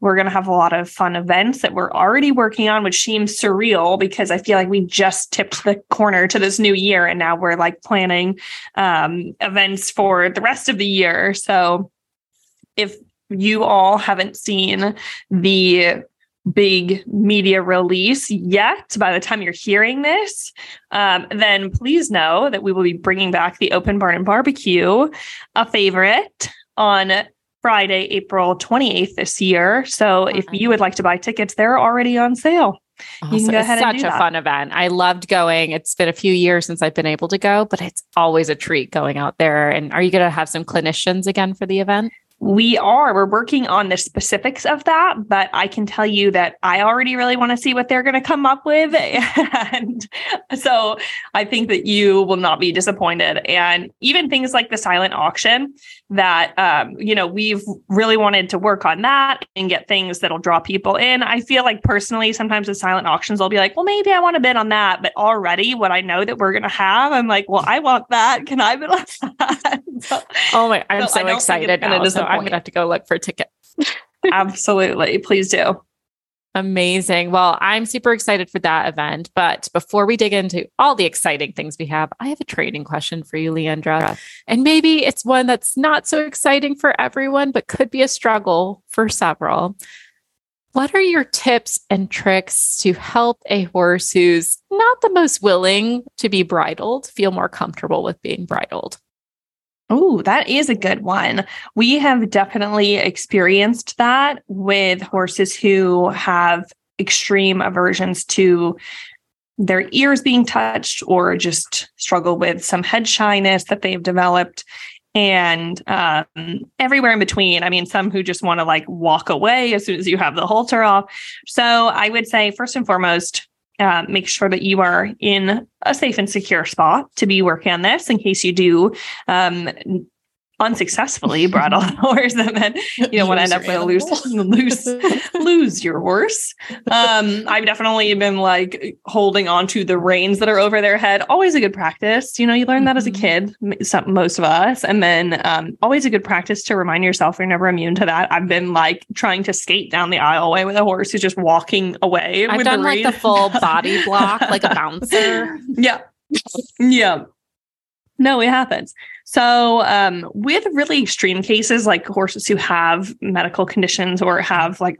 We're going to have a lot of fun events that we're already working on, which seems surreal because I feel like we just tipped the corner to this new year and now we're like planning um, events for the rest of the year. So if you all haven't seen the big media release yet by the time you're hearing this, um, then please know that we will be bringing back the Open Barn and Barbecue, a favorite, on Friday, April 28th this year. So if you would like to buy tickets, they're already on sale. Awesome. You can go ahead it's such a that. fun event. I loved going. It's been a few years since I've been able to go, but it's always a treat going out there. And are you going to have some clinicians again for the event? We are. We're working on the specifics of that, but I can tell you that I already really want to see what they're going to come up with. And so I think that you will not be disappointed. And even things like the silent auction that, um, you know, we've really wanted to work on that and get things that'll draw people in. I feel like personally, sometimes with silent auctions, I'll be like, well, maybe I want to bid on that. But already what I know that we're going to have, I'm like, well, I want that. Can I bid on that? so, oh my, I'm so, so excited. Now, so I'm going to have to go look for tickets. Absolutely. Please do. Amazing. Well, I'm super excited for that event. But before we dig into all the exciting things we have, I have a training question for you, Leandra. And maybe it's one that's not so exciting for everyone, but could be a struggle for several. What are your tips and tricks to help a horse who's not the most willing to be bridled feel more comfortable with being bridled? Oh, that is a good one. We have definitely experienced that with horses who have extreme aversions to their ears being touched or just struggle with some head shyness that they've developed and um, everywhere in between. I mean, some who just want to like walk away as soon as you have the halter off. So I would say, first and foremost, uh, make sure that you are in a safe and secure spot to be working on this in case you do um, unsuccessfully brought a horse and then you know want to end up with a loose loose lose your horse. Um i've definitely been like holding on to the reins that are over their head. Always a good practice. You know you learn that as a mm-hmm. kid some, most of us. And then um always a good practice to remind yourself you're never immune to that. I've been like trying to skate down the aisleway with a horse who's just walking away i've done the like the full body block like a bouncer. Yeah. Yeah. No, it happens. So, um, with really extreme cases like horses who have medical conditions or have like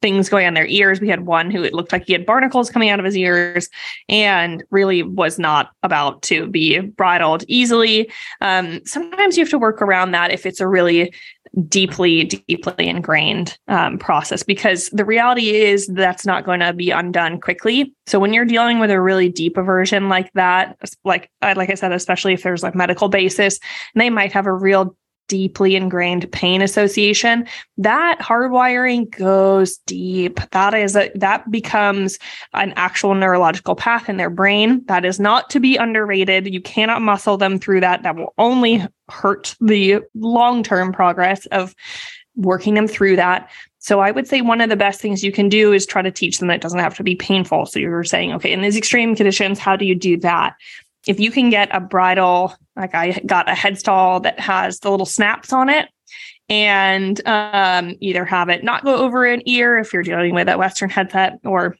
things going on their ears, we had one who it looked like he had barnacles coming out of his ears and really was not about to be bridled easily. Um, sometimes you have to work around that if it's a really deeply, deeply ingrained um, process because the reality is that's not going to be undone quickly. So when you're dealing with a really deep aversion like that, like like I said, especially if there's like medical basis, and they might have a real deeply ingrained pain association that hardwiring goes deep. That is a, that becomes an actual neurological path in their brain that is not to be underrated. You cannot muscle them through that. That will only hurt the long-term progress of working them through that so I would say one of the best things you can do is try to teach them that it doesn't have to be painful. So you're saying, okay, in these extreme conditions, how do you do that? if you can get a bridle, like I got a headstall that has the little snaps on it, and um, either have it not go over an ear if you're dealing with a Western headset, or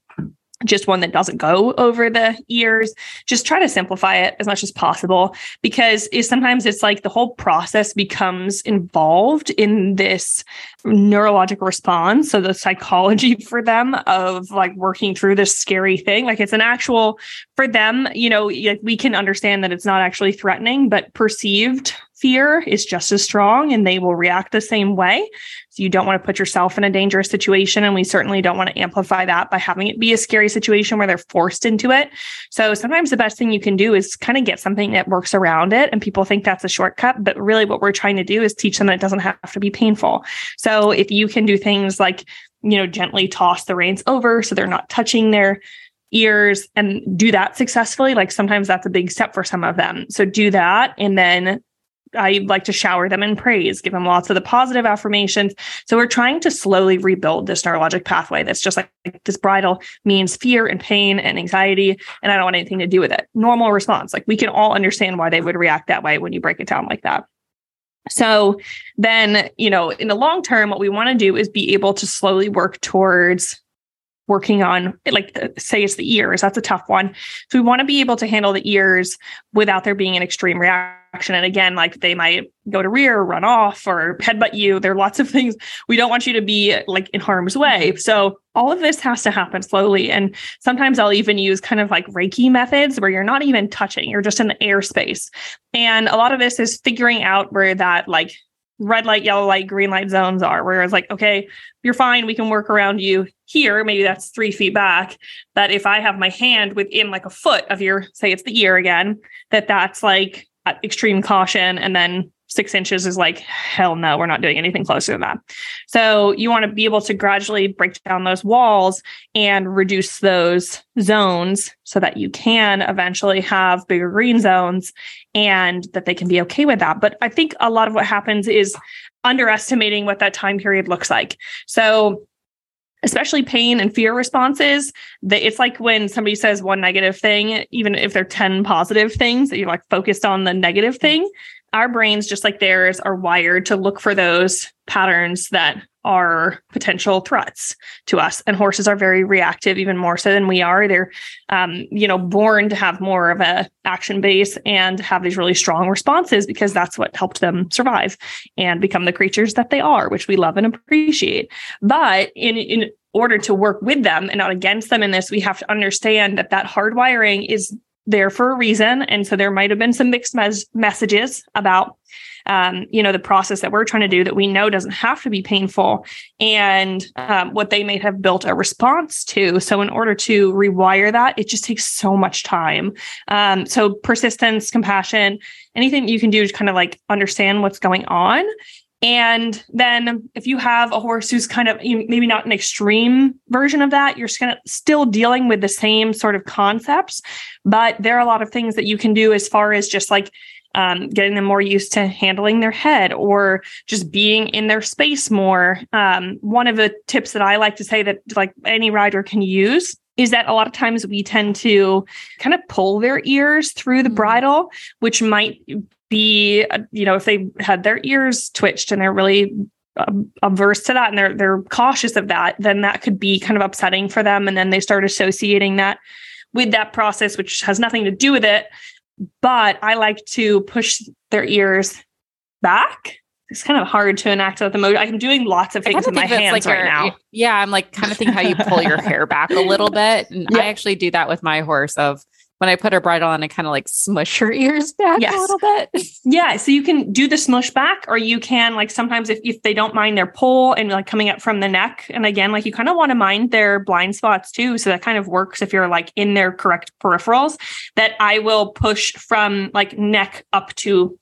just one that doesn't go over the ears just try to simplify it as much as possible because it, sometimes it's like the whole process becomes involved in this neurologic response so the psychology for them of like working through this scary thing like it's an actual for them you know we can understand that it's not actually threatening but perceived fear is just as strong and they will react the same way. You don't want to put yourself in a dangerous situation. And we certainly don't want to amplify that by having it be a scary situation where they're forced into it. So sometimes the best thing you can do is kind of get something that works around it. And people think that's a shortcut. But really, what we're trying to do is teach them that it doesn't have to be painful. So if you can do things like, you know, gently toss the reins over so they're not touching their ears and do that successfully like sometimes that's a big step for some of them so do that and then I like to shower them in praise, give them lots of the positive affirmations. So we're trying to slowly rebuild this neurologic pathway that's just like, like this bridle means fear and pain and anxiety, and I don't want anything to do with it. Normal response. Like we can all understand why they would react that way when you break it down like that. So then, you know, in the long term, what we want to do is be able to slowly work towards working on like uh, say it's the ears that's a tough one so we want to be able to handle the ears without there being an extreme reaction and again like they might go to rear run off or headbutt you there are lots of things we don't want you to be like in harm's mm-hmm. way so all of this has to happen slowly and sometimes i'll even use kind of like reiki methods where you're not even touching you're just in the airspace and a lot of this is figuring out where that like red light, yellow light, green light zones are. where it's like, okay, you're fine. We can work around you here. Maybe that's three feet back. That if I have my hand within like a foot of your, say it's the ear again, that that's like extreme caution. And then six inches is like, hell no, we're not doing anything closer than that. So you want to be able to gradually break down those walls and reduce those zones so that you can eventually have bigger green zones and that they can be okay with that. But I think a lot of what happens is underestimating what that time period looks like. So especially pain and fear responses that it's like when somebody says one negative thing even if they're 10 positive things that you're like focused on the negative thing our brains, just like theirs, are wired to look for those patterns that are potential threats to us. And horses are very reactive, even more so than we are. They're, um, you know, born to have more of a action base and have these really strong responses because that's what helped them survive and become the creatures that they are, which we love and appreciate. But in in order to work with them and not against them in this, we have to understand that that hardwiring is there for a reason. And so there might have been some mixed mes- messages about, um, you know, the process that we're trying to do that we know doesn't have to be painful and um, what they may have built a response to. So in order to rewire that, it just takes so much time. Um, so persistence, compassion, anything you can do to kind of like understand what's going on and then if you have a horse who's kind of maybe not an extreme version of that, you're still dealing with the same sort of concepts, but there are a lot of things that you can do as far as just like um, getting them more used to handling their head or just being in their space more. Um, one of the tips that I like to say that like any rider can use is that a lot of times we tend to kind of pull their ears through the mm-hmm. bridle, which might be, you know, if they had their ears twitched and they're really um, averse to that and they're they're cautious of that, then that could be kind of upsetting for them. And then they start associating that with that process, which has nothing to do with it. But I like to push their ears back. It's kind of hard to enact at the moment. I'm doing lots of things with my hands like right now. Yeah, I'm like kind of thinking how you pull your hair back a little bit. And yeah. I actually do that with my horse of when I put her bridle on, I kind of like smush her ears back yes. a little bit. yeah. So you can do the smush back, or you can like sometimes if, if they don't mind their pull and like coming up from the neck. And again, like you kind of want to mind their blind spots too. So that kind of works if you're like in their correct peripherals, that I will push from like neck up to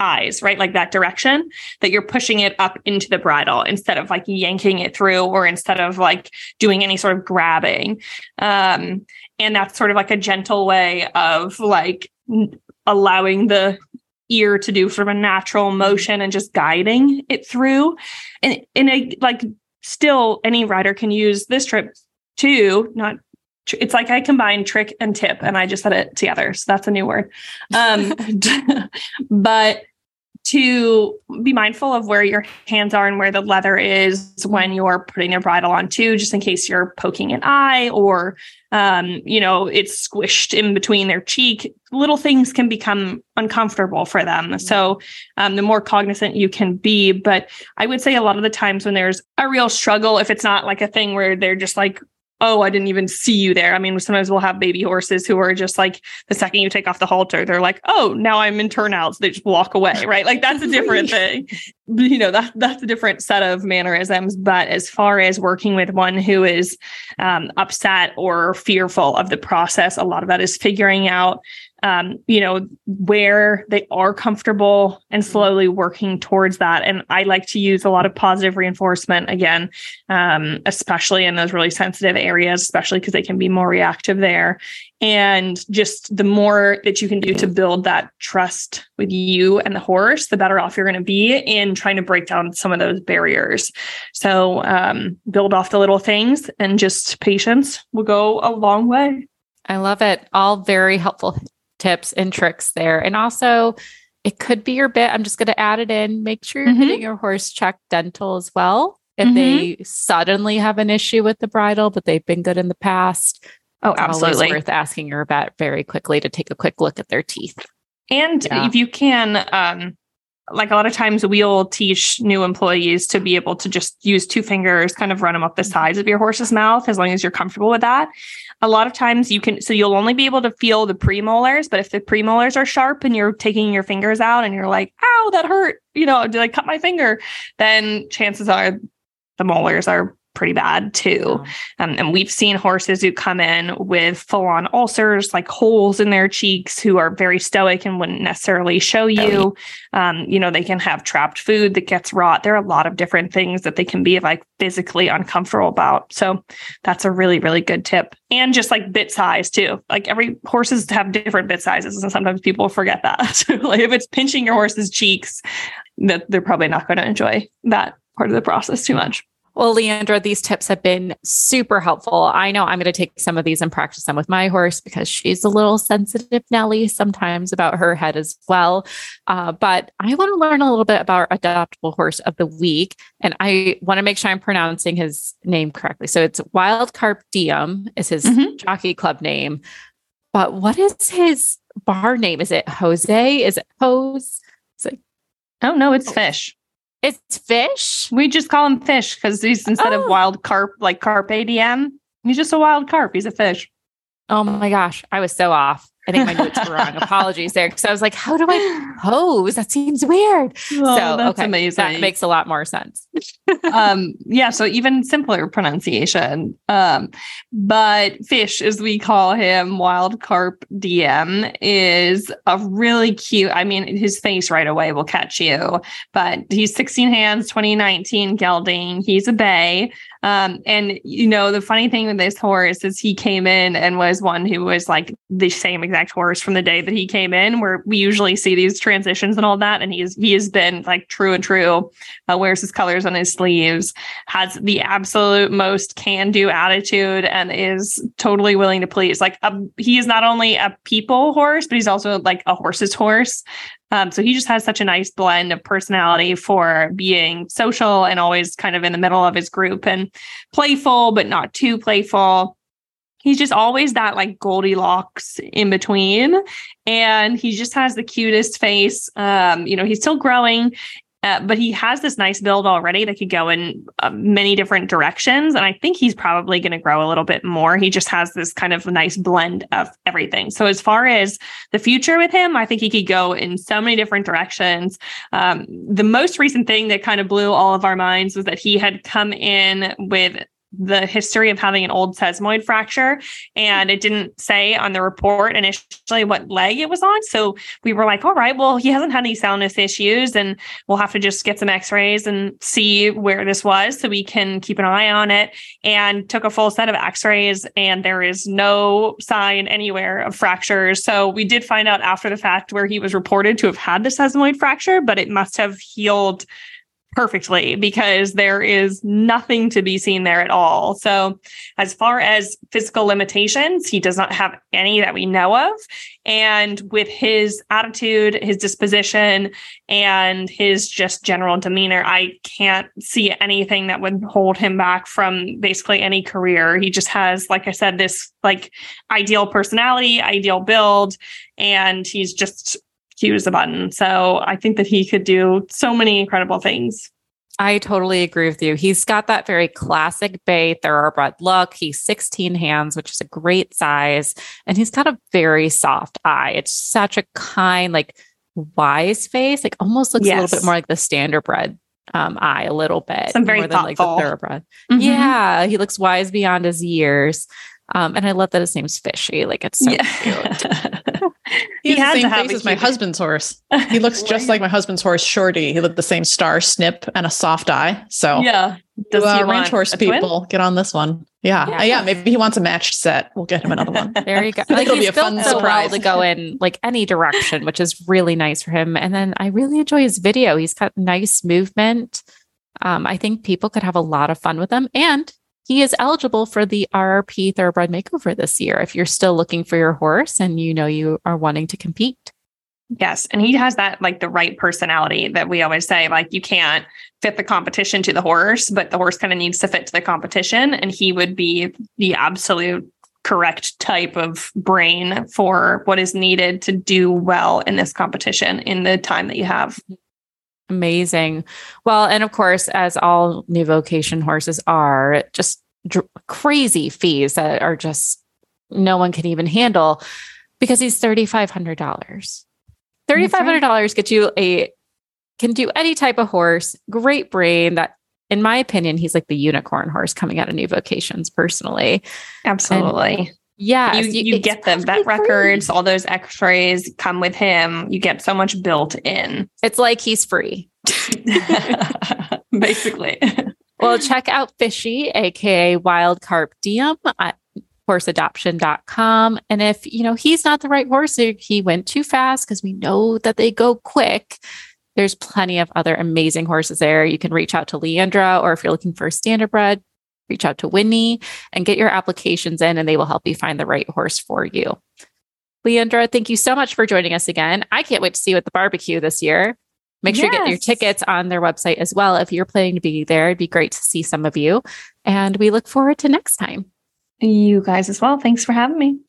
eyes, right? Like that direction that you're pushing it up into the bridle instead of like yanking it through or instead of like doing any sort of grabbing. Um, and that's sort of like a gentle way of like allowing the ear to do sort of a natural mm-hmm. motion and just guiding it through and in a like still any rider can use this trip too not it's like I combine trick and tip and I just said it together. So that's a new word. Um, but to be mindful of where your hands are and where the leather is when you're putting your bridle on too, just in case you're poking an eye or, um, you know, it's squished in between their cheek. Little things can become uncomfortable for them. Mm-hmm. So um, the more cognizant you can be. But I would say a lot of the times when there's a real struggle, if it's not like a thing where they're just like oh, I didn't even see you there. I mean, sometimes we'll have baby horses who are just like the second you take off the halter, they're like, oh, now I'm in turnouts. They just walk away, right? Like that's a different thing. You know, that that's a different set of mannerisms. But as far as working with one who is um, upset or fearful of the process, a lot of that is figuring out um, you know, where they are comfortable and mm-hmm. slowly working towards that. And I like to use a lot of positive reinforcement again, um, especially in those really sensitive areas, especially because they can be more reactive there. And just the more that you can do to build that trust with you and the horse, the better off you're going to be in trying to break down some of those barriers. So um, build off the little things and just patience will go a long way. I love it. All very helpful tips and tricks there. And also, it could be your bit. I'm just going to add it in. Make sure you're mm-hmm. getting your horse checked dental as well. if mm-hmm. they suddenly have an issue with the bridle, but they've been good in the past. Oh, absolutely. Always worth asking your vet very quickly to take a quick look at their teeth. And yeah. if you can, um, like a lot of times we'll teach new employees to be able to just use two fingers, kind of run them up the mm-hmm. sides of your horse's mouth as long as you're comfortable with that. A lot of times you can, so you'll only be able to feel the premolars, but if the premolars are sharp and you're taking your fingers out and you're like, ow, that hurt, you know, did I cut my finger? Then chances are the molars are pretty bad too. Um, and we've seen horses who come in with full on ulcers, like holes in their cheeks, who are very stoic and wouldn't necessarily show you. Um, you know, they can have trapped food that gets rot. There are a lot of different things that they can be like physically uncomfortable about. So that's a really, really good tip. And just like bit size too. Like every horses have different bit sizes. And sometimes people forget that. so like if it's pinching your horse's cheeks, that they're probably not going to enjoy that part of the process too much. Well, Leandra, these tips have been super helpful. I know I'm going to take some of these and practice them with my horse because she's a little sensitive, Nelly, sometimes about her head as well. Uh, but I want to learn a little bit about adoptable horse of the week. And I want to make sure I'm pronouncing his name correctly. So it's Wild Carp Diem is his mm-hmm. jockey club name. But what is his bar name? Is it Jose? Is it Hose? Is it- oh, no, it's Fish. It's fish. We just call him fish because he's instead oh. of wild carp, like carp ADM, he's just a wild carp. He's a fish. Oh my gosh, I was so off. I think my notes were wrong. Apologies there. Because I was like, how do I pose? That seems weird. Oh, so okay, amazing. That makes a lot more sense. um, yeah. So even simpler pronunciation. Um, but fish, as we call him, wild carp DM, is a really cute. I mean, his face right away will catch you. But he's 16 hands, 2019 gelding. He's a bay. Um, and you know, the funny thing with this horse is he came in and was one who was like the same exact horse from the day that he came in, where we usually see these transitions and all that. And he's he has been like true and true, uh, wears his colors on his sleeves, has the absolute most can-do attitude, and is totally willing to please. Like a, um, he is not only a people horse, but he's also like a horse's horse. Um, so he just has such a nice blend of personality for being social and always kind of in the middle of his group and playful, but not too playful. He's just always that like Goldilocks in between. And he just has the cutest face. Um, you know, he's still growing uh, but he has this nice build already that could go in uh, many different directions. And I think he's probably going to grow a little bit more. He just has this kind of nice blend of everything. So, as far as the future with him, I think he could go in so many different directions. Um, the most recent thing that kind of blew all of our minds was that he had come in with the history of having an old sesamoid fracture and it didn't say on the report initially what leg it was on. So we were like all right well he hasn't had any soundness issues and we'll have to just get some x-rays and see where this was so we can keep an eye on it and took a full set of x-rays and there is no sign anywhere of fractures. So we did find out after the fact where he was reported to have had the sesamoid fracture but it must have healed perfectly because there is nothing to be seen there at all. So, as far as physical limitations, he does not have any that we know of. And with his attitude, his disposition, and his just general demeanor, I can't see anything that would hold him back from basically any career. He just has, like I said, this like ideal personality, ideal build, and he's just cute as a button. So I think that he could do so many incredible things. I totally agree with you. He's got that very classic bay thoroughbred look. He's 16 hands, which is a great size. And he's got a very soft eye. It's such a kind, like wise face. Like almost looks yes. a little bit more like the standardbred um, eye, a little bit. Some very more thoughtful. than like the thoroughbred. Mm-hmm. Yeah. He looks wise beyond his years. Um, and I love that his name's Fishy. Like it's so yeah. cute. he, he has the same face as my husband's horse. He looks just like my husband's horse, Shorty. He looked the same star snip and a soft eye. So yeah, does uh, ranch horse people get on this one? Yeah. Yeah. Uh, yeah, maybe he wants a matched set. We'll get him another one. There you go. I think it'll be a fun so surprise well to go in like any direction, which is really nice for him. And then I really enjoy his video. He's got nice movement. Um, I think people could have a lot of fun with him. And he is eligible for the RRP Thoroughbred Makeover this year if you're still looking for your horse and you know you are wanting to compete. Yes. And he has that like the right personality that we always say, like, you can't fit the competition to the horse, but the horse kind of needs to fit to the competition. And he would be the absolute correct type of brain for what is needed to do well in this competition in the time that you have. Amazing. Well, and of course, as all new vocation horses are, just dr- crazy fees that are just no one can even handle because he's $3,500. $3,500 right. gets you a, can do any type of horse, great brain that, in my opinion, he's like the unicorn horse coming out of new vocations personally. Absolutely. And yeah. You, you, get the vet records, all those x-rays come with him. You get so much built in. It's like he's free. Basically. well, check out Fishy, aka Wild Carp Diem at horseadoption.com. And if, you know, he's not the right horse, he went too fast because we know that they go quick. There's plenty of other amazing horses there. You can reach out to Leandra, or if you're looking for a standardbred, reach out to Whitney and get your applications in, and they will help you find the right horse for you. Leandra, thank you so much for joining us again. I can't wait to see you at the barbecue this year. Make sure yes. you get your tickets on their website as well. If you're planning to be there, it'd be great to see some of you. And we look forward to next time. You guys as well. Thanks for having me.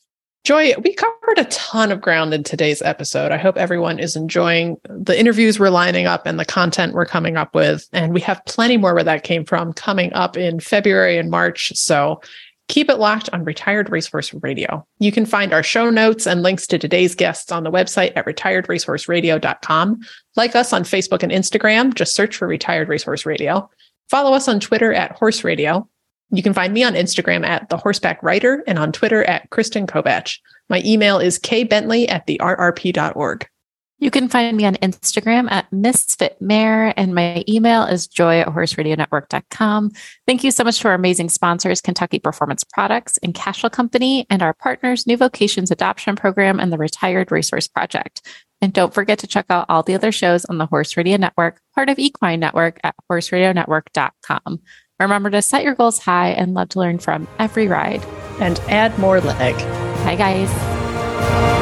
Joy, we covered a ton of ground in today's episode. I hope everyone is enjoying the interviews we're lining up and the content we're coming up with. And we have plenty more where that came from coming up in February and March. So keep it locked on Retired Racehorse Radio. You can find our show notes and links to today's guests on the website at retiredracehorseradio.com. Like us on Facebook and Instagram, just search for Retired Racehorse Radio. Follow us on Twitter at Horse Radio. You can find me on Instagram at the Horseback Writer and on Twitter at Kristen Kovatch. My email is kbentley at the rrp.org. You can find me on Instagram at Misfit Mare, and my email is joy at horseradionetwork.com. Thank you so much to our amazing sponsors, Kentucky Performance Products and Cashel Company, and our partners, New Vocations Adoption Program and the Retired Racehorse Project. And don't forget to check out all the other shows on the Horse Radio Network, part of Equine Network at horseradionetwork.com. Remember to set your goals high and love to learn from every ride. And add more leg. Bye, guys.